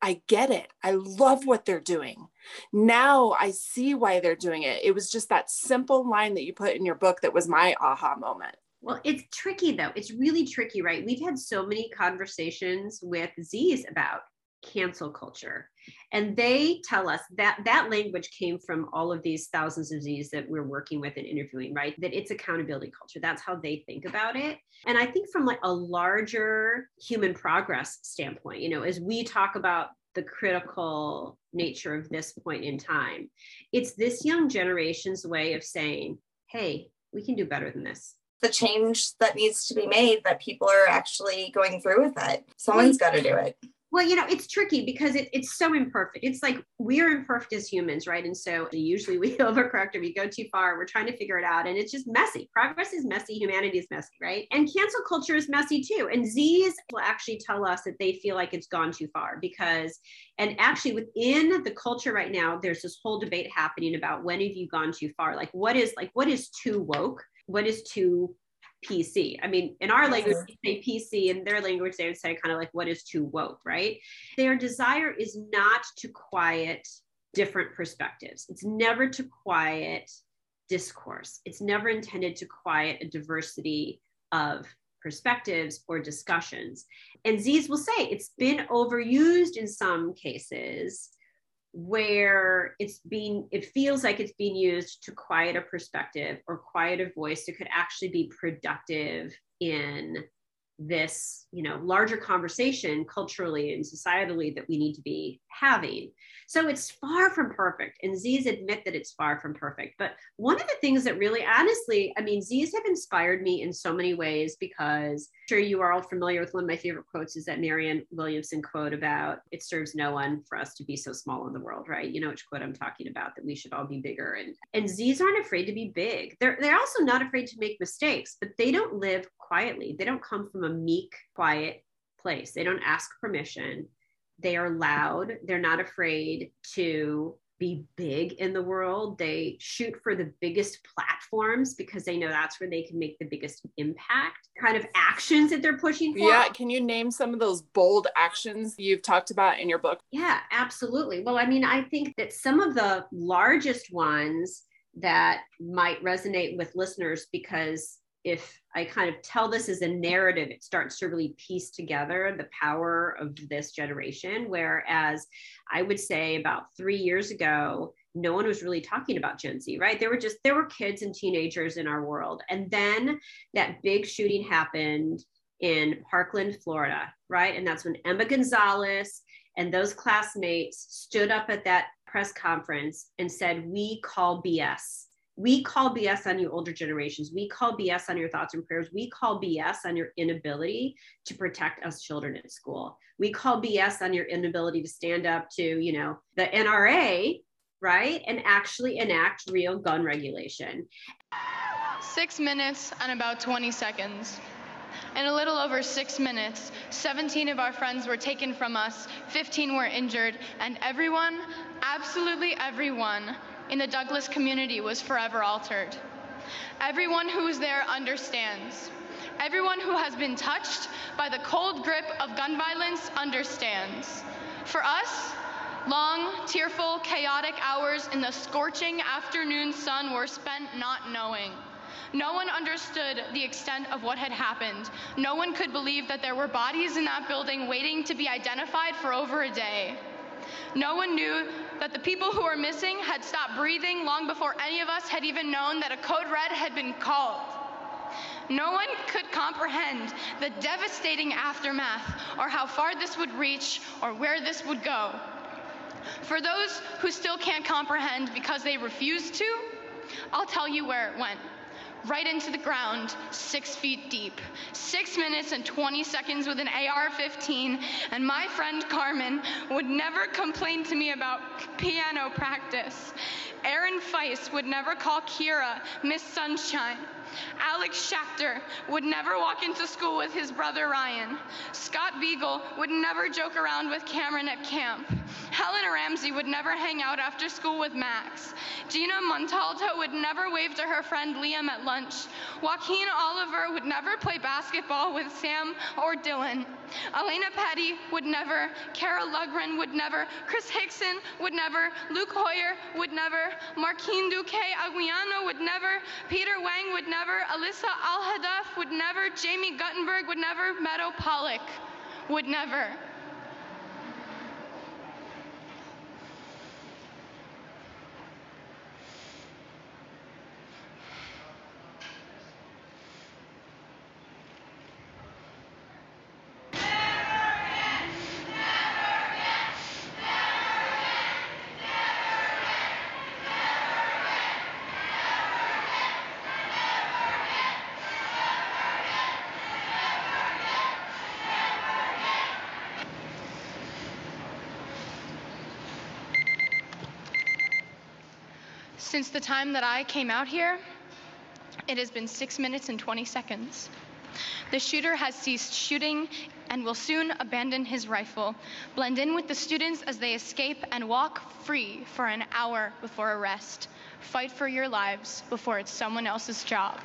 I get it. I love what they're doing. Now I see why they're doing it. It was just that simple line that you put in your book that was my aha moment. Well, it's tricky though. It's really tricky, right? We've had so many conversations with Z's about cancel culture. And they tell us that that language came from all of these thousands of Z's that we're working with and interviewing, right? That it's accountability culture. That's how they think about it. And I think from like a larger human progress standpoint, you know, as we talk about the critical nature of this point in time. It's this young generation's way of saying, hey, we can do better than this. The change that needs to be made that people are actually going through with it. Someone's got to do it well you know it's tricky because it, it's so imperfect. It's like we're imperfect as humans right? And so usually we overcorrect or we go too far. We're trying to figure it out and it's just messy. Progress is messy. Humanity is messy right? And cancel culture is messy too. And z's will actually tell us that they feel like it's gone too far because and actually within the culture right now there's this whole debate happening about when have you gone too far? Like what is like what is too woke? What is too PC. I mean, in our language, they say PC, in their language, they would say kind of like what is too woke, right? Their desire is not to quiet different perspectives. It's never to quiet discourse. It's never intended to quiet a diversity of perspectives or discussions. And Z's will say it's been overused in some cases where it's being it feels like it's being used to quiet a perspective or quiet a voice that could actually be productive in this you know larger conversation culturally and societally that we need to be having. So it's far from perfect and z's admit that it's far from perfect. But one of the things that really honestly i mean z's have inspired me in so many ways because I'm sure you are all familiar with one of my favorite quotes is that marianne williamson quote about it serves no one for us to be so small in the world right? You know which quote i'm talking about that we should all be bigger. And and z's aren't afraid to be big. They're they're also not afraid to make mistakes but they don't live quietly. They don't come from a meek, quiet place. They don't ask permission. They are loud. They're not afraid to be big in the world. They shoot for the biggest platforms because they know that's where they can make the biggest impact. Kind of actions that they're pushing for. Yeah. Can you name some of those bold actions you've talked about in your book? Yeah, absolutely. Well, I mean, I think that some of the largest ones that might resonate with listeners because if I kind of tell this as a narrative, it starts to really piece together the power of this generation. Whereas I would say about three years ago, no one was really talking about Gen Z, right? There were just, there were kids and teenagers in our world. And then that big shooting happened in Parkland, Florida, right? And that's when Emma Gonzalez and those classmates stood up at that press conference and said, We call BS. We call BS on you older generations. We call BS on your thoughts and prayers. We call BS on your inability to protect us children at school. We call BS on your inability to stand up to, you know, the NRA, right? And actually enact real gun regulation. Six minutes and about 20 seconds. In a little over six minutes, 17 of our friends were taken from us, 15 were injured, and everyone, absolutely everyone, in the Douglas community was forever altered. Everyone who was there understands. Everyone who has been touched by the cold grip of gun violence understands. For us, long, tearful, chaotic hours in the scorching afternoon sun were spent not knowing. No one understood the extent of what had happened. No one could believe that there were bodies in that building waiting to be identified for over a day. No one knew that the people who were missing had stopped breathing long before any of us had even known that a code red had been called. No one could comprehend the devastating aftermath or how far this would reach or where this would go. For those who still can't comprehend because they refuse to, I'll tell you where it went right into the ground, six feet deep. Six minutes and 20 seconds with an AR 15, and my friend Carmen would never complain to me about piano practice. Aaron Feis would never call Kyra Miss Sunshine. Alex Schachter would never walk into school with his brother Ryan. Scott Beigel would never joke around with Cameron at camp. Helen Ramsay would never hang out after school with Max. Gina Montalto would never wave to her friend Liam at lunch. Joaquin Oliver would never play basketball with Sam or Dylan. Alaina Petty would never. Cara Loughran would never. Chris Hixon would never. Luke Hoyer would never. Martin Duque Anguiano would never. Peter Wang would never. Alyssa Alhadeff would never. Jaime Guttenberg would never. Meadow Pollack would never. Since the time that I came out here, it has been six minutes and 20 seconds. The shooter has ceased shooting and will soon abandon his rifle, blend in with the students as they escape, and walk free for an hour before arrest. Fight for your lives before it's someone else's job.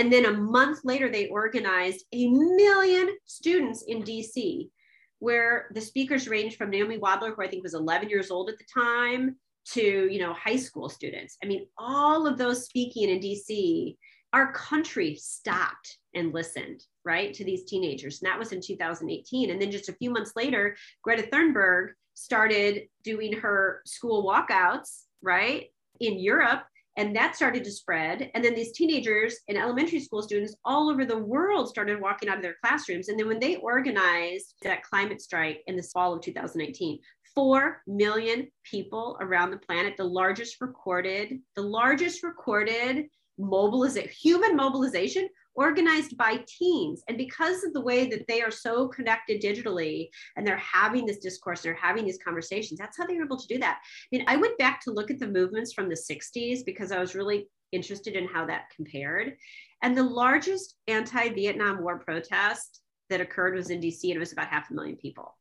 And then a month later, they organized a million students in DC, where the speakers ranged from Naomi Wadler, who I think was 11 years old at the time, to you know high school students. I mean, all of those speaking in DC, our country stopped and listened, right, to these teenagers. And that was in 2018. And then just a few months later, Greta Thunberg started doing her school walkouts, right, in Europe and that started to spread. And then these teenagers and elementary school students all over the world started walking out of their classrooms. And then when they organized that climate strike in the fall of 2019 4 million people around the planet the largest recorded the largest recorded mobilization human mobilization organized by teens. And because of the way that they are so connected digitally and they're having this discourse, they're having these conversations, that's how they were able to do that. I mean, I went back to look at the movements from the 60s because I was really interested in how that compared. And the largest anti Vietnam War protest that occurred was in DC, and it was about half a million people.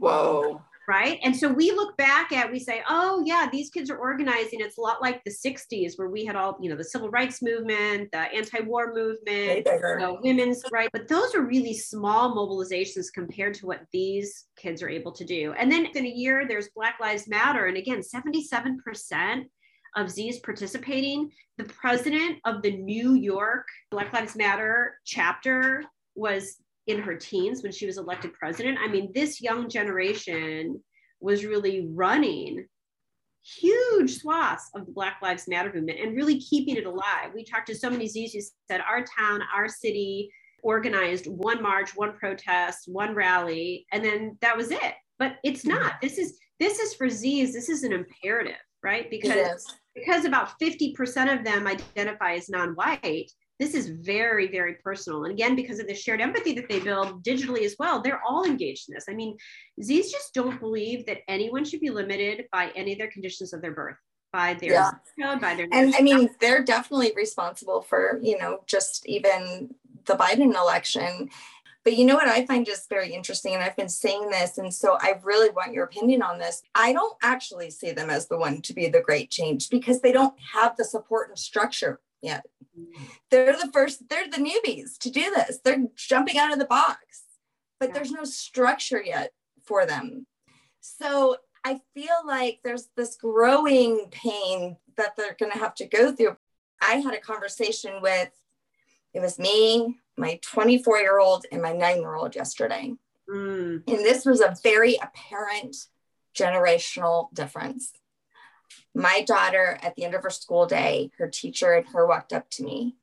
Whoa. Right? And so we look back at we say oh yeah these kids are organizing. It's a lot like the 60s where we had all you know the civil rights movement the anti-war movement the women's right but those are really small mobilizations compared to what these kids are able to do. And then in a year there's black lives matter and again 77% of Z's participating. The president of the new york black lives matter chapter was in her teens when she was elected president. I mean, this young generation was really running huge swaths of the Black Lives Matter movement and really keeping it alive. We talked to so many Z's who said our town, our city organized one march, one protest, one rally, and then that was it. But it's mm-hmm. not. This is this is for Z's. This is an imperative, right? Because because about 50% of them identify as non-white this is very very personal and again because of the shared empathy that they build digitally as well they're all engaged in this i mean z's just don't believe that anyone should be limited by any of their conditions of their birth by their yeah. code by their and i mean they're definitely responsible for you know just even the biden election but you know what I find just very interesting, and I've been saying this, and so I really want your opinion on this. I don't actually see them as the one to be the great change because they don't have the support and structure yet. They're the first, they're the newbies to do this. They're jumping out of the box, but yeah. there's no structure yet for them. So I feel like there's this growing pain that they're going to have to go through. I had a conversation with, it was me, my 24 year old, and my nine year old yesterday. Mm. And this was a very apparent generational difference my daughter at the end of her school day her teacher and her walked up to me.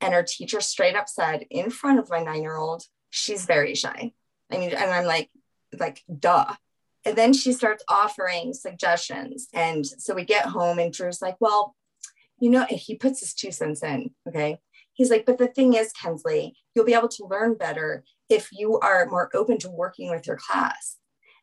And her teacher straight up said in front of my nine year old she's very shy. I mean and i'm like like duh. And then she starts offering suggestions. And so we get home and drew's like well you know he puts his two cents in okay? He's like but the thing is kensley you'll be able to learn better if you are more open to working with your class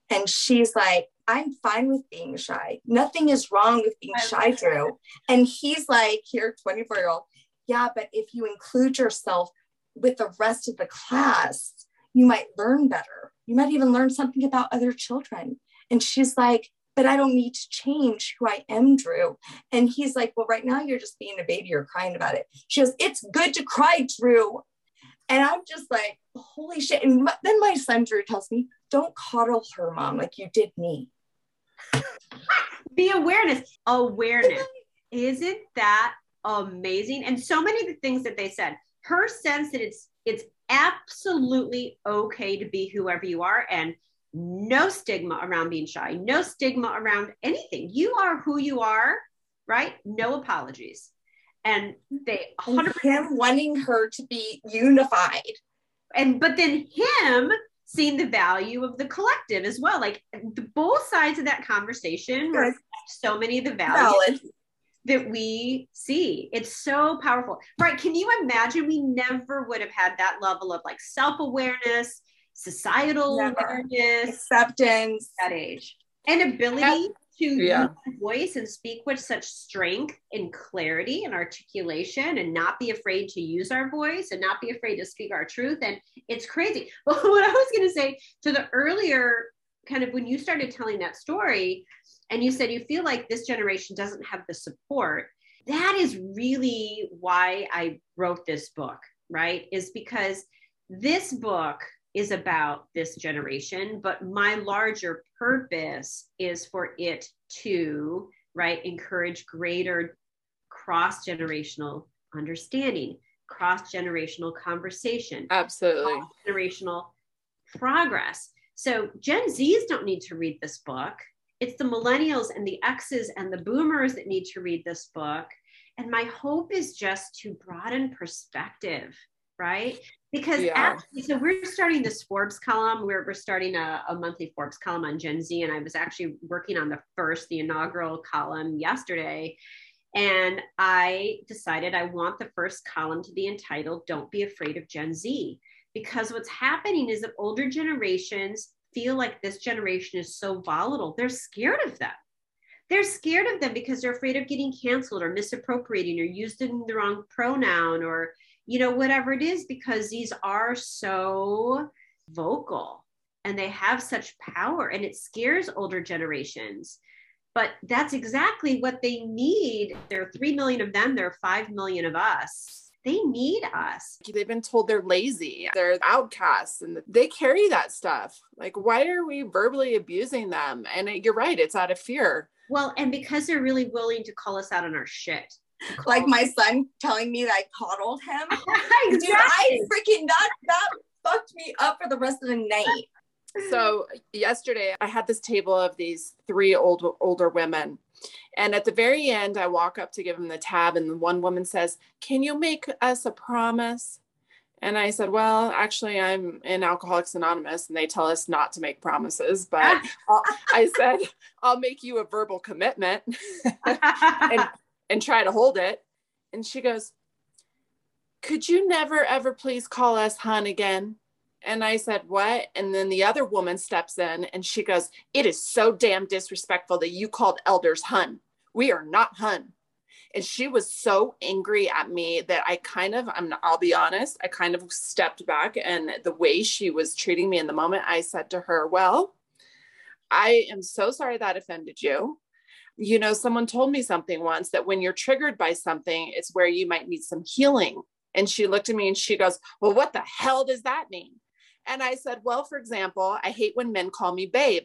and she's like I'm fine with being shy. Nothing is wrong with being shy, Drew. And he's like, here, 24 year old, yeah, but if you include yourself with the rest of the class, you might learn better. You might even learn something about other children. And she's like, but I don't need to change who I am, Drew. And he's like, well, right now you're just being a baby, you're crying about it. She goes, it's good to cry, Drew. And I'm just like, holy shit. And my, then my son Drew tells me, don't coddle her, mom, like you did me. Be awareness. Awareness. Isn't that amazing? And so many of the things that they said, her sense that it's it's absolutely okay to be whoever you are and no stigma around being shy, no stigma around anything. You are who you are, right? No apologies. And they 100 him wanting her to be unified. And but then him seeing the value of the collective as well. Like the, both sides of that conversation right. so many of the values Valid. that we see. It's so powerful. Right. Can you imagine we never would have had that level of like self-awareness, societal never. awareness, acceptance at age and ability to yeah. use voice and speak with such strength and clarity and articulation and not be afraid to use our voice and not be afraid to speak our truth. And it's crazy. But what I was going to say to the earlier kind of when you started telling that story and you said you feel like this generation doesn't have the support, that is really why I wrote this book, right? Is because this book is about this generation, but my larger purpose is for it to, right, encourage greater cross generational understanding, cross generational conversation, absolutely, generational progress. So Gen Zs don't need to read this book. It's the millennials and the X's and the boomers that need to read this book. And my hope is just to broaden perspective, right? Because yeah. actually, so we're starting this Forbes column. We're, we're starting a, a, monthly Forbes column on Gen Z, and I was actually working on the first, the inaugural column yesterday. And I decided I want the first column to be entitled Don't Be Afraid of Gen Z. Because what's happening is that older generations feel like this generation is so volatile. They're scared of them. They're scared of them because they're afraid of getting canceled or misappropriating or using the wrong pronoun or you know, whatever it is, because these are so vocal and they have such power and it scares older generations. But that's exactly what they need. There are 3 million of them there are 5 million of us. They need us. They've been told they're lazy they're outcasts and they carry that stuff. Like why are we verbally abusing them? And you're right it's out of fear. Well and because they're really willing to call us out on our shit like my son telling me that I coddled him. exactly. Dude, I freaking that that fucked me up for the rest of the night. So yesterday I had this table of these three old older women. And at the very end, I walk up to give them the tab, and one woman says, Can you make us a promise? And I said, Well, actually, I'm in Alcoholics Anonymous, and they tell us not to make promises. But I said, I'll make you a verbal commitment and, and try to hold it. And she goes, Could you never, ever please call us hun again? And I said, What? And then the other woman steps in and she goes, It is so damn disrespectful that you called elders Hun. We are not Hun. And she was so angry at me that I kind of, I'm, I'll be honest, I kind of stepped back. And the way she was treating me in the moment, I said to her, Well, I am so sorry that offended you. You know, someone told me something once that when you're triggered by something, it's where you might need some healing. And she looked at me and she goes, Well, what the hell does that mean? And I said, Well, for example, I hate when men call me babe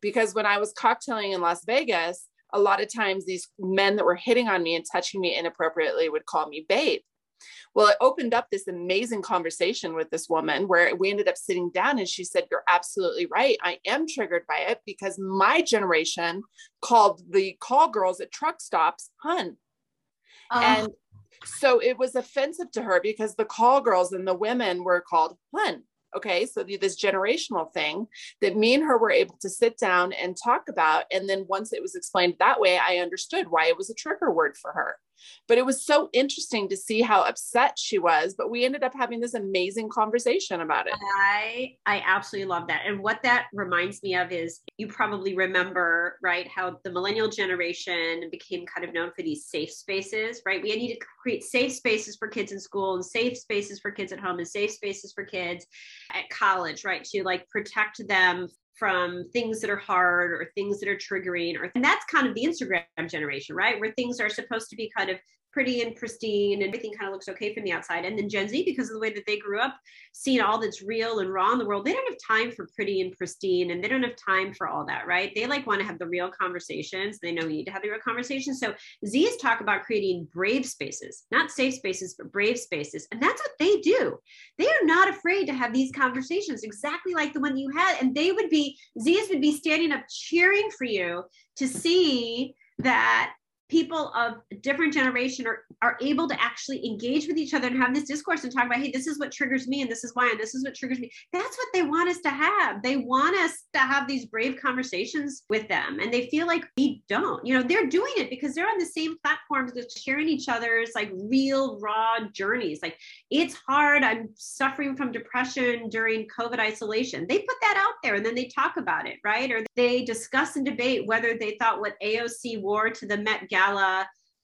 because when I was cocktailing in Las Vegas, a lot of times these men that were hitting on me and touching me inappropriately would call me babe. Well, it opened up this amazing conversation with this woman where we ended up sitting down and she said, You're absolutely right. I am triggered by it because my generation called the call girls at truck stops hun. Uh, and so it was offensive to her because the call girls and the women were called hun. Okay. So this generational thing that me and her were able to sit down and talk about. And then once it was explained that way, I understood why it was a trigger word for her. But it was so interesting to see how upset she was. But we ended up having this amazing conversation about it. I I absolutely love that. And what that reminds me of is you probably remember, right, how the millennial generation became kind of known for these safe spaces, right? We need to create safe spaces for kids in school and safe spaces for kids at home and safe spaces for kids at college, right? To like protect them from things that are hard or things that are triggering or and that's kind of the instagram generation right? Where things are supposed to be kind of pretty and pristine and everything kind of looks okay from the outside. And then Gen Z, because of the way that they grew up, seeing all that's real and raw in the world, they don't have time for pretty and pristine and they don't have time for all that, right? They like want to have the real conversations. They know we need to have the real conversations. So Z's talk about creating brave spaces, not safe spaces, but brave spaces. And that's what they do. They are not afraid to have these conversations, exactly like the one you had. And they would be, Z's would be standing up cheering for you to see that people of different generation are, are able to actually engage with each other and have this discourse and talk about hey this is what triggers me and this is why and this is what triggers me. That's what they want us to have. They want us to have these brave conversations with them. And they feel like we don't. You know they're doing it because they're on the same platforms with sharing each other's like real raw journeys. Like it's hard. I'm suffering from depression during covid isolation. They put that out there and then they talk about it right? Or they discuss and debate whether they thought what aoc wore to the met gala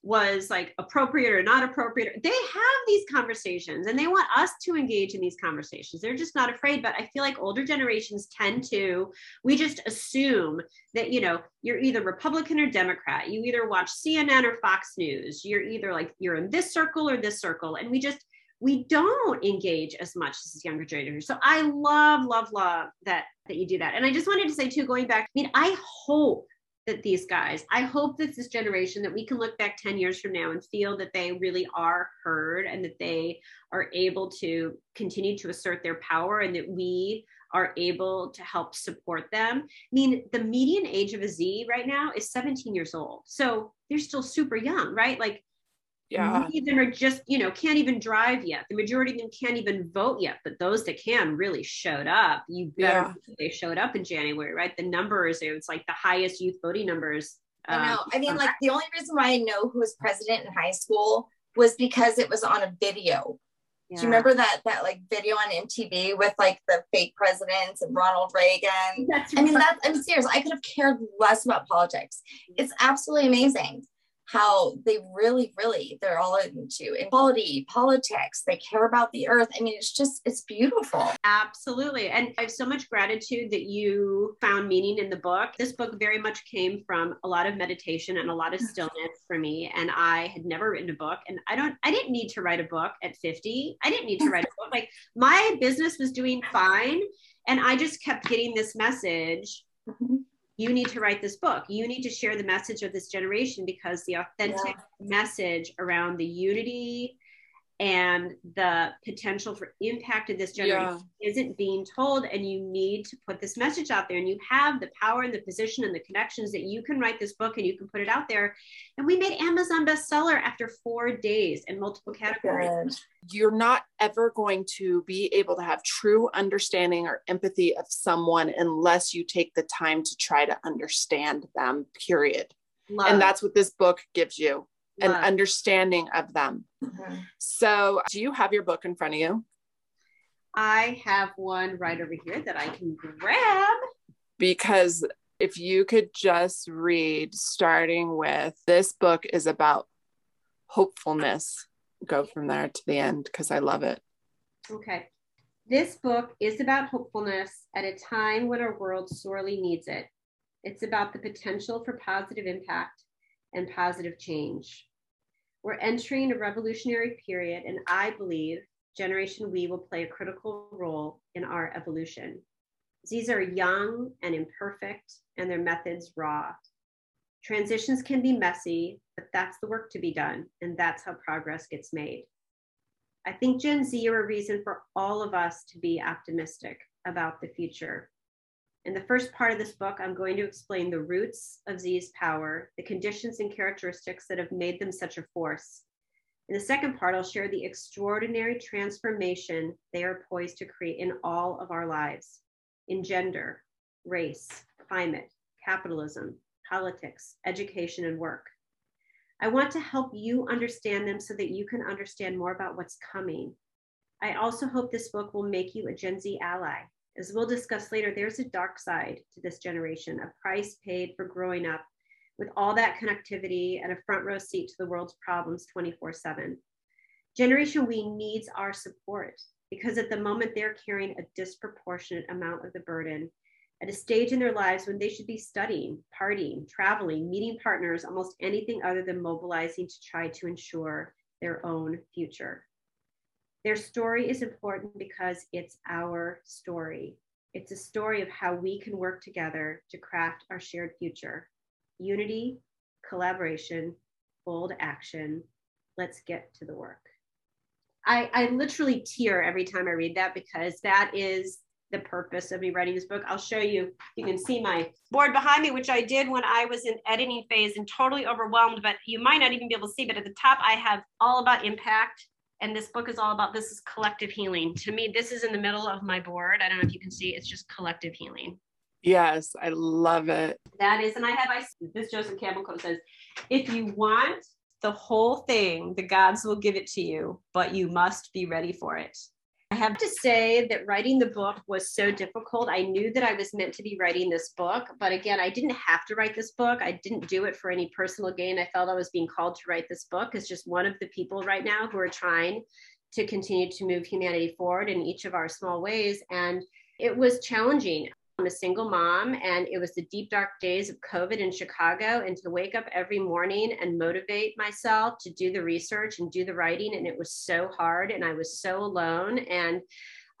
was like appropriate or not appropriate. They have these conversations and they want us to engage in these conversations. They're just not afraid. But I feel like older generations tend to, we just assume that, you know, you're either Republican or Democrat. You either watch CNN or Fox News. You're either like, you're in this circle or this circle. And we just, we don't engage as much as younger generation. So I love, love, love that that you do that. And I just wanted to say too, going back, I mean, I hope that these guys, I hope that this generation that we can look back 10 years from now and feel that they really are heard and that they are able to continue to assert their power and that we are able to help support them. I mean, the median age of a Z right now is 17 years old. So they're still super young, right? Like yeah. Many of them are just, you know, can't even drive yet. The majority of them can't even vote yet, but those that can really showed up. You better yeah. they showed up in January, right? The numbers, it was like the highest youth voting numbers. Um, I know. I mean, like the only reason why I know who was president in high school was because it was on a video. Yeah. Do you remember that that like video on MTV with like the fake presidents and Ronald Reagan? That's I mean, that's I'm serious. I could have cared less about politics. It's absolutely amazing how they really, really, they're all into equality, politics, they care about the earth. I mean, it's just, it's beautiful. Absolutely. And I have so much gratitude that you found meaning in the book. This book very much came from a lot of meditation and a lot of stillness for me. And I had never written a book. And I don't, I didn't need to write a book at 50. I didn't need to write a book. Like my business was doing fine. And I just kept getting this message. Mm-hmm. You need to write this book. You need to share the message of this generation because the authentic yeah. message around the unity and the potential for impact of this generation yeah. isn't being told and you need to put this message out there and you have the power and the position and the connections that you can write this book and you can put it out there. And we made amazon bestseller after four days in multiple categories. You're not ever going to be able to have true understanding or empathy of someone unless you take the time to try to understand them period. Love. and that's what this book gives you an understanding of them. Mm-hmm. So, do you have your book in front of you? I have one right over here that I can grab. Because if you could just read, starting with this book is about hopefulness, go from there to the end because I love it. Okay. This book is about hopefulness at a time when our world sorely needs it. It's about the potential for positive impact and positive change. We're entering a revolutionary period, and I believe Generation We will play a critical role in our evolution. These are young and imperfect, and their methods raw. Transitions can be messy, but that's the work to be done, and that's how progress gets made. I think Gen Z are a reason for all of us to be optimistic about the future. In the first part of this book, I'm going to explain the roots of Z's power, the conditions and characteristics that have made them such a force. In the second part, I'll share the extraordinary transformation they are poised to create in all of our lives in gender, race, climate, capitalism, politics, education, and work. I want to help you understand them so that you can understand more about what's coming. I also hope this book will make you a Gen Z ally as we'll discuss later, there's a dark side to this generation, a price paid for growing up with all that connectivity and a front row seat to the world's problems 24 7. Generation We needs our support because at the moment they're carrying a disproportionate amount of the burden at a stage in their lives when they should be studying, partying, traveling, meeting partners, almost anything other than mobilizing to try to ensure their own future. Their story is important because it's our story. It's a story of how we can work together to craft our shared future. Unity, collaboration, bold action. Let's get to the work. I, I literally tear every time I read that because that is the purpose of me writing this book. I'll show you. You can see my board behind me, which I did when I was in editing phase and totally overwhelmed, but you might not even be able to see. But at the top, I have all about impact, and this book is all about this is collective healing. To me, this is in the middle of my board. I don't know if you can see, it's just collective healing. Yes, I love it. That is, and I have I this Joseph Campbell quote says, if you want the whole thing, the gods will give it to you, but you must be ready for it. I have to say that writing the book was so difficult. I knew that I was meant to be writing this book, but again, I didn't have to write this book. I didn't do it for any personal gain. I felt I was being called to write this book as just one of the people right now who are trying to continue to move humanity forward in each of our small ways. And it was challenging. I'm a single mom, and it was the deep, dark days of COVID in Chicago. And to wake up every morning and motivate myself to do the research and do the writing, and it was so hard, and I was so alone. And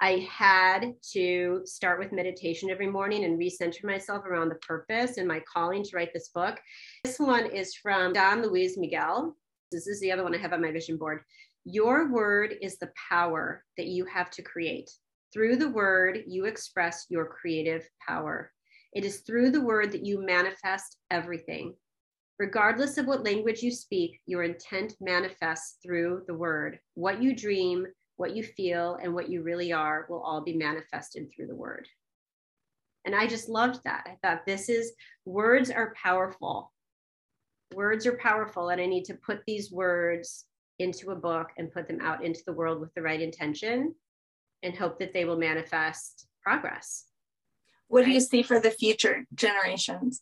I had to start with meditation every morning and recenter myself around the purpose and my calling to write this book. This one is from Don Luis Miguel. This is the other one I have on my vision board. Your word is the power that you have to create. Through the word, you express your creative power. It is through the word that you manifest everything. Regardless of what language you speak, your intent manifests through the word. What you dream, what you feel, and what you really are will all be manifested through the word. And I just loved that. I thought this is words are powerful. Words are powerful, and I need to put these words into a book and put them out into the world with the right intention and hope that they will manifest progress. What right? do you see for the future generations?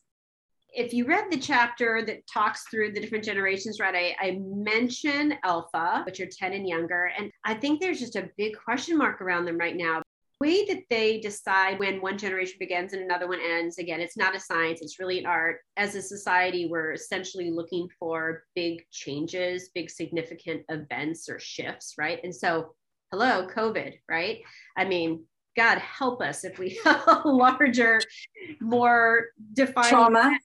if you read the chapter that talks through the different generations, right, I, I mention Alpha, which are 10 and younger. And I think there's just a big question mark around them right now. The way that they decide when one generation begins and another one ends, again, it's not a science, it's really an art. As a society, we're essentially looking for big changes, big significant events or shifts, right? And so, hello, COVID, right? I mean, God help us if we have a larger, more defined Trauma.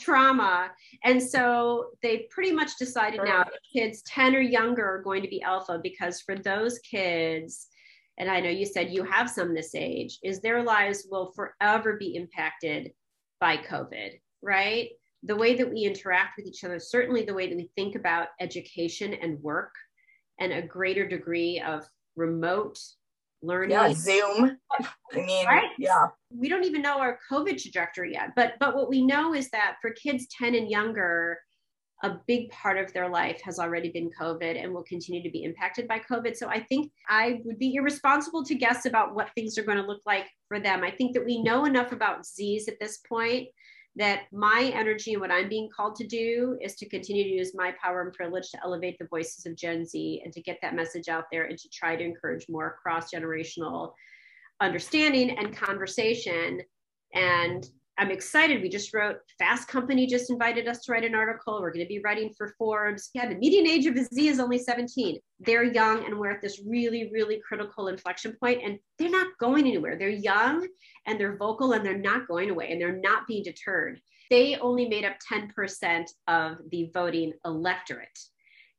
trauma. And so they pretty much decided now kids 10 or younger are going to be alpha because for those kids, and I know you said you have some this age, is their lives will forever be impacted by COVID, right? The way that we interact with each other, certainly the way that we think about education and work, and a greater degree of remote learning. Yeah, Zoom. I mean, Right? yeah. we don't even know our COVID trajectory yet. But but what we know is that for kids 10 and younger, a big part of their life has already been COVID and will continue to be impacted by COVID. So I think I would be irresponsible to guess about what things are going to look like for them. I think that we know enough about Z's at this point that my energy and what I'm being called to do is to continue to use my power and privilege to elevate the voices of Gen Z and to get that message out there and to try to encourage more cross generational understanding and conversation. And I'm excited. We just wrote, Fast Company just invited us to write an article. We're going to be writing for Forbes. Yeah, the median age of a Z is only 17. They're young and we're at this really, really critical inflection point, and they're not going anywhere. They're young and they're vocal and they're not going away and they're not being deterred. They only made up 10% of the voting electorate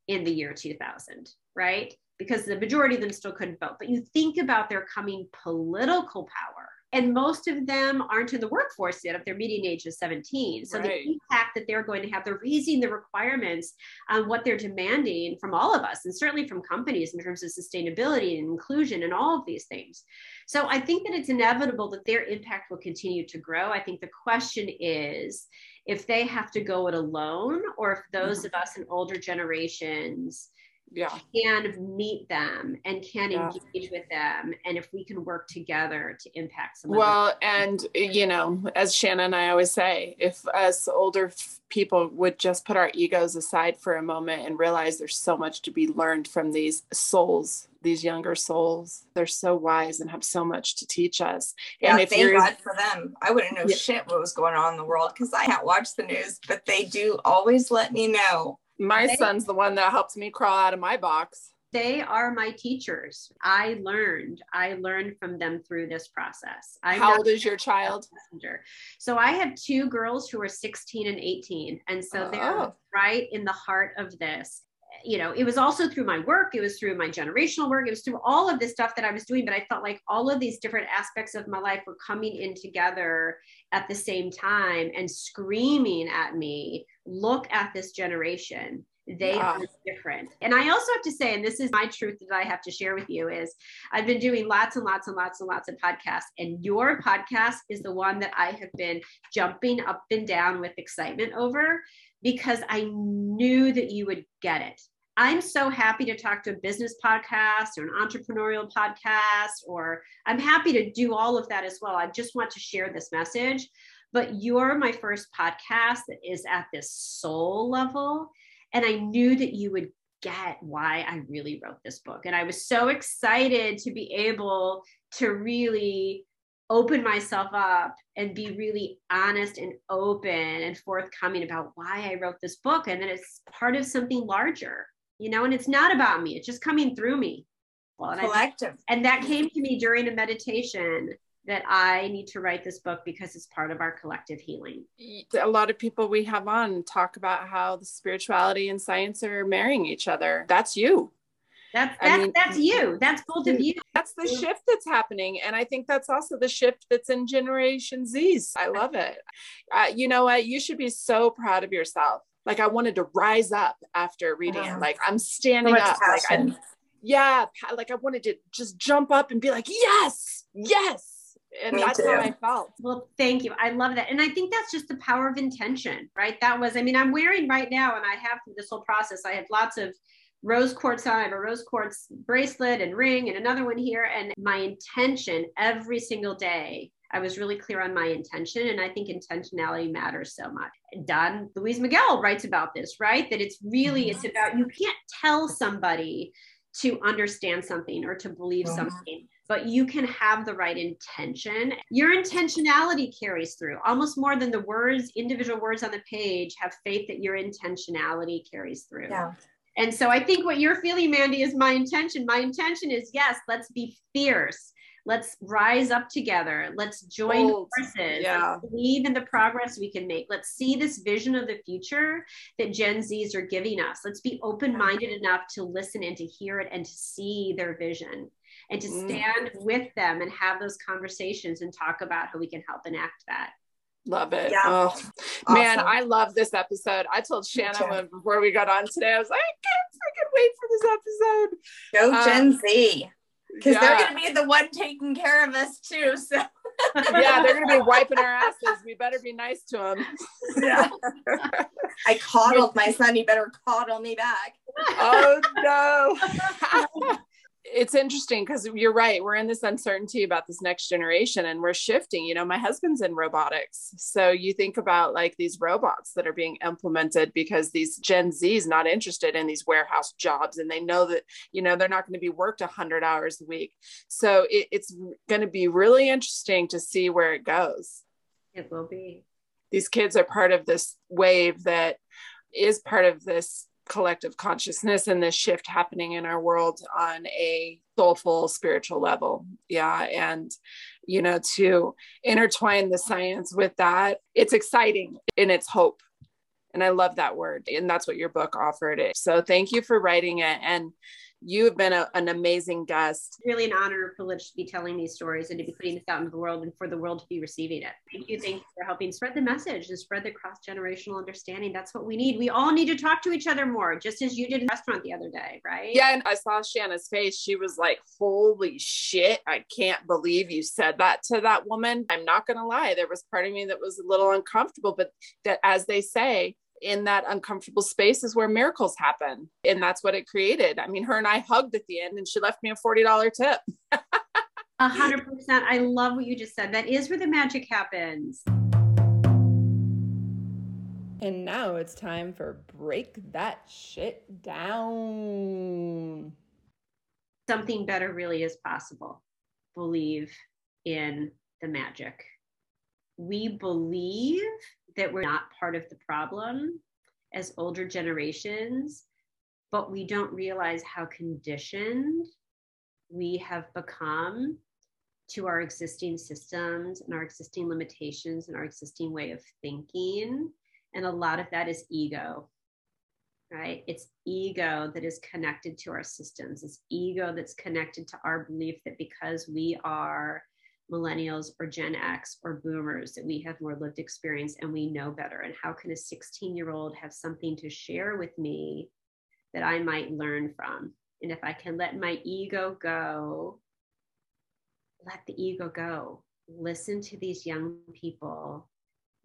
in the year 2000, right? Because the majority of them still couldn't vote. But you think about their coming political power, and most of them aren't in the workforce yet if their median age is 17. So Right. the impact that they're going to have, they're raising the requirements on what they're demanding from all of us, and certainly from companies in terms of sustainability and inclusion and all of these things. So I think that it's inevitable that their impact will continue to grow. I think the question is if they have to go it alone or if those mm-hmm. of us in older generations Yeah. can meet them and can Yeah. engage with them and if we can work together to impact some Well, and you know, as Shannon and I always say, if us older f- people would just put our egos aside for a moment and realize there's so much to be learned from these souls, these younger souls, they're so wise and have so much to teach us. Yeah, and if thank God for them. I wouldn't know Yeah. shit what was going on in the world because I can't watch the news, but they do always let me know. My They- son's the one that helps me crawl out of my box. they are my teachers i learned i learned from them through this process i'm How old is your child? messenger. so i have two girls who are 16 and 18 and so they're Oh. right in the heart of this you know it was also through my work it was through my generational work it was through all of this stuff that i was doing but i felt like all of these different aspects of my life were coming in together at the same time and screaming at me look at this generation. They Yeah. are different. And i also have to say and this is my truth that i have to share with you is i've been doing lots and lots and lots and lots of podcasts and your podcast is the one that i have been jumping up and down with excitement over because i knew that you would get it I'm so happy to talk to a business podcast or an entrepreneurial podcast, or I'm happy to do all of that as well. I just want to share this message. But you're my first podcast that is at this soul level. And I knew that you would get why I really wrote this book. And I was so excited to be able to really open myself up and be really honest and open and forthcoming about why I wrote this book and that it's part of something larger you know, and it's not about me, it's just coming through me. Well, and, I, Collective. and that came to me during a meditation that I need to write this book because it's part of our collective healing. A lot of people we have on talk about how the spirituality and science are marrying each other. That's you. That's I that's mean- that's you. That's both of you. That's the shift that's happening. And I think that's also the shift that's in Generation Z's. I love it. Uh, you know what? You should be so proud of yourself. Like I wanted to rise up after reading Yeah. it. Uh-huh. Like I'm standing much up. Like I, passion. yeah, like I wanted to just jump up and be like, yes, yes. And Me that's too. how I felt. Well, thank you. I love that. And I think that's just the power of intention, right? That was, I mean, I'm wearing right now, and I have through this whole process, I have lots of rose quartz on. I have a rose quartz bracelet and ring and another one here. And my intention every single day I was really clear on my intention. And I think intentionality matters so much. Don Ruiz Miguel writes about this, right? That it's really, it's about you can't tell somebody to understand something or to believe something but you can have the right intention your intentionality carries through almost more than the words individual words on the page have faith that your intentionality carries through yeah and so I think what you're feeling, Mandy, is my intention. My intention is yes, let's be fierce. Let's rise up together. Let's join Bold. forces. Yeah. Let's believe in the progress we can make. Let's see this vision of the future that Gen Zs are giving us. Let's be open minded enough to listen and to hear it and to see their vision and to mm. stand mm. with them and have those conversations and talk about how we can help enact that. Love it. Yeah. Oh, awesome. Man, I love this episode. I told Shannon before we got on today, I was like, I can't freaking wait for this episode. Go um, Gen Z. Because yeah. they're going to be the one taking care of us too. So. yeah, they're going to be wiping our asses. We better be nice to them. Yeah. I coddled my son. He better coddle me back. Oh, no it's interesting because you're right. We're in this uncertainty about this next generation and we're shifting. You know, my husband's in robotics. So you think about like these robots that are being implemented because these Gen Z's not interested in these warehouse jobs and they know that, you know, they're not going to be worked 100 hours a week. So it, it's going to be really interesting to see where it goes. It will be. These kids are part of this wave that is part of this collective consciousness and this shift happening in our world on a soulful spiritual level. Yeah and you know to intertwine the science with that it's exciting and it's hope. And i love that word and that's what your book offered. It so thank you for writing it and you have been a, an amazing guest. Really an honor and privilege to be telling these stories and to be putting this out into the world and for the world to be receiving it. Thank you. Thank you for helping spread the message and spread the cross generational understanding. That's what we need. We all need to talk to each other more, just as you did in the restaurant the other day, right? Yeah. And I saw Shannon's face. She was like, holy shit. I can't believe you said that to that woman. I'm not going to lie. There was part of me that was a little uncomfortable, but that, as they say, in that uncomfortable space is where miracles happen. And that's what it created. I mean, her and I hugged at the end and she left me a $40 tip. A hundred percent. I love what you just said. That is where the magic happens. And now it's time for break that shit down. Something better really is possible. Believe in the magic. We believe that we're not part of the problem as older generations, but we don't realize how conditioned we have become to our existing systems and our existing limitations and our existing way of thinking. And a lot of that is ego, right? It's ego that is connected to our systems. It's ego that's connected to our belief that because we are millennials or Gen X or boomers that we have more lived experience and we know better? And how can a 16 year old have something to share with me that I might learn from? And if I can let my ego go, let the ego go. Listen to these young people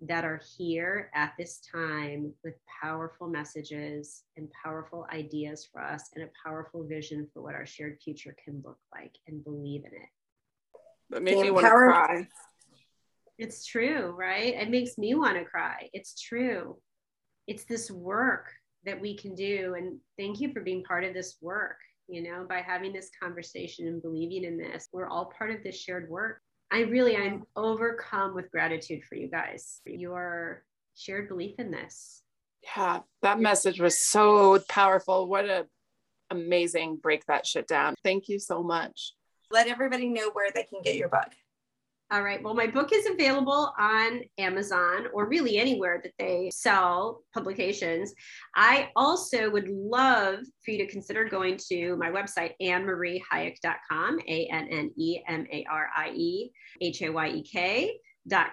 that are here at this time with powerful messages and powerful ideas for us and a powerful vision for what our shared future can look like and believe in it. That makes me want to cry. It's true, right? It makes me want to cry. It's true. It's this work that we can do. And thank you for being part of this work, you know, by having this conversation and believing in this. We're all part of this shared work. I really I'm overcome with gratitude for you guys. Your shared belief in this. Yeah, that message was so powerful. What a amazing break that shit down. Thank you so much let everybody know where they can get your book. All right. Well, my book is available on Amazon or really anywhere that they sell publications. I also would love for you to consider going to my website, AnneMarieHayek.com, A N N E M A R I E H A Y E K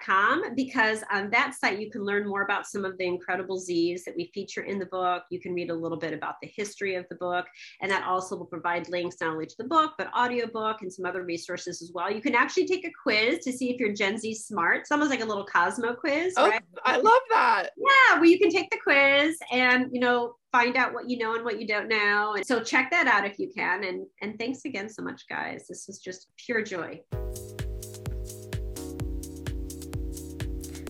com because on that site you can learn more about some of the incredible Z's that we feature in the book. You can read a little bit about the history of the book, and that also will provide links not only to the book, but audiobook and some other resources as well. You can actually take a quiz to see if you're Gen Z smart. It's almost like a little Cosmo quiz. Oh, right? I love that. Yeah, well, you can take the quiz and, you know, find out what you know and what you don't know. And so check that out if you can. And, and thanks again so much, guys. This was just pure joy.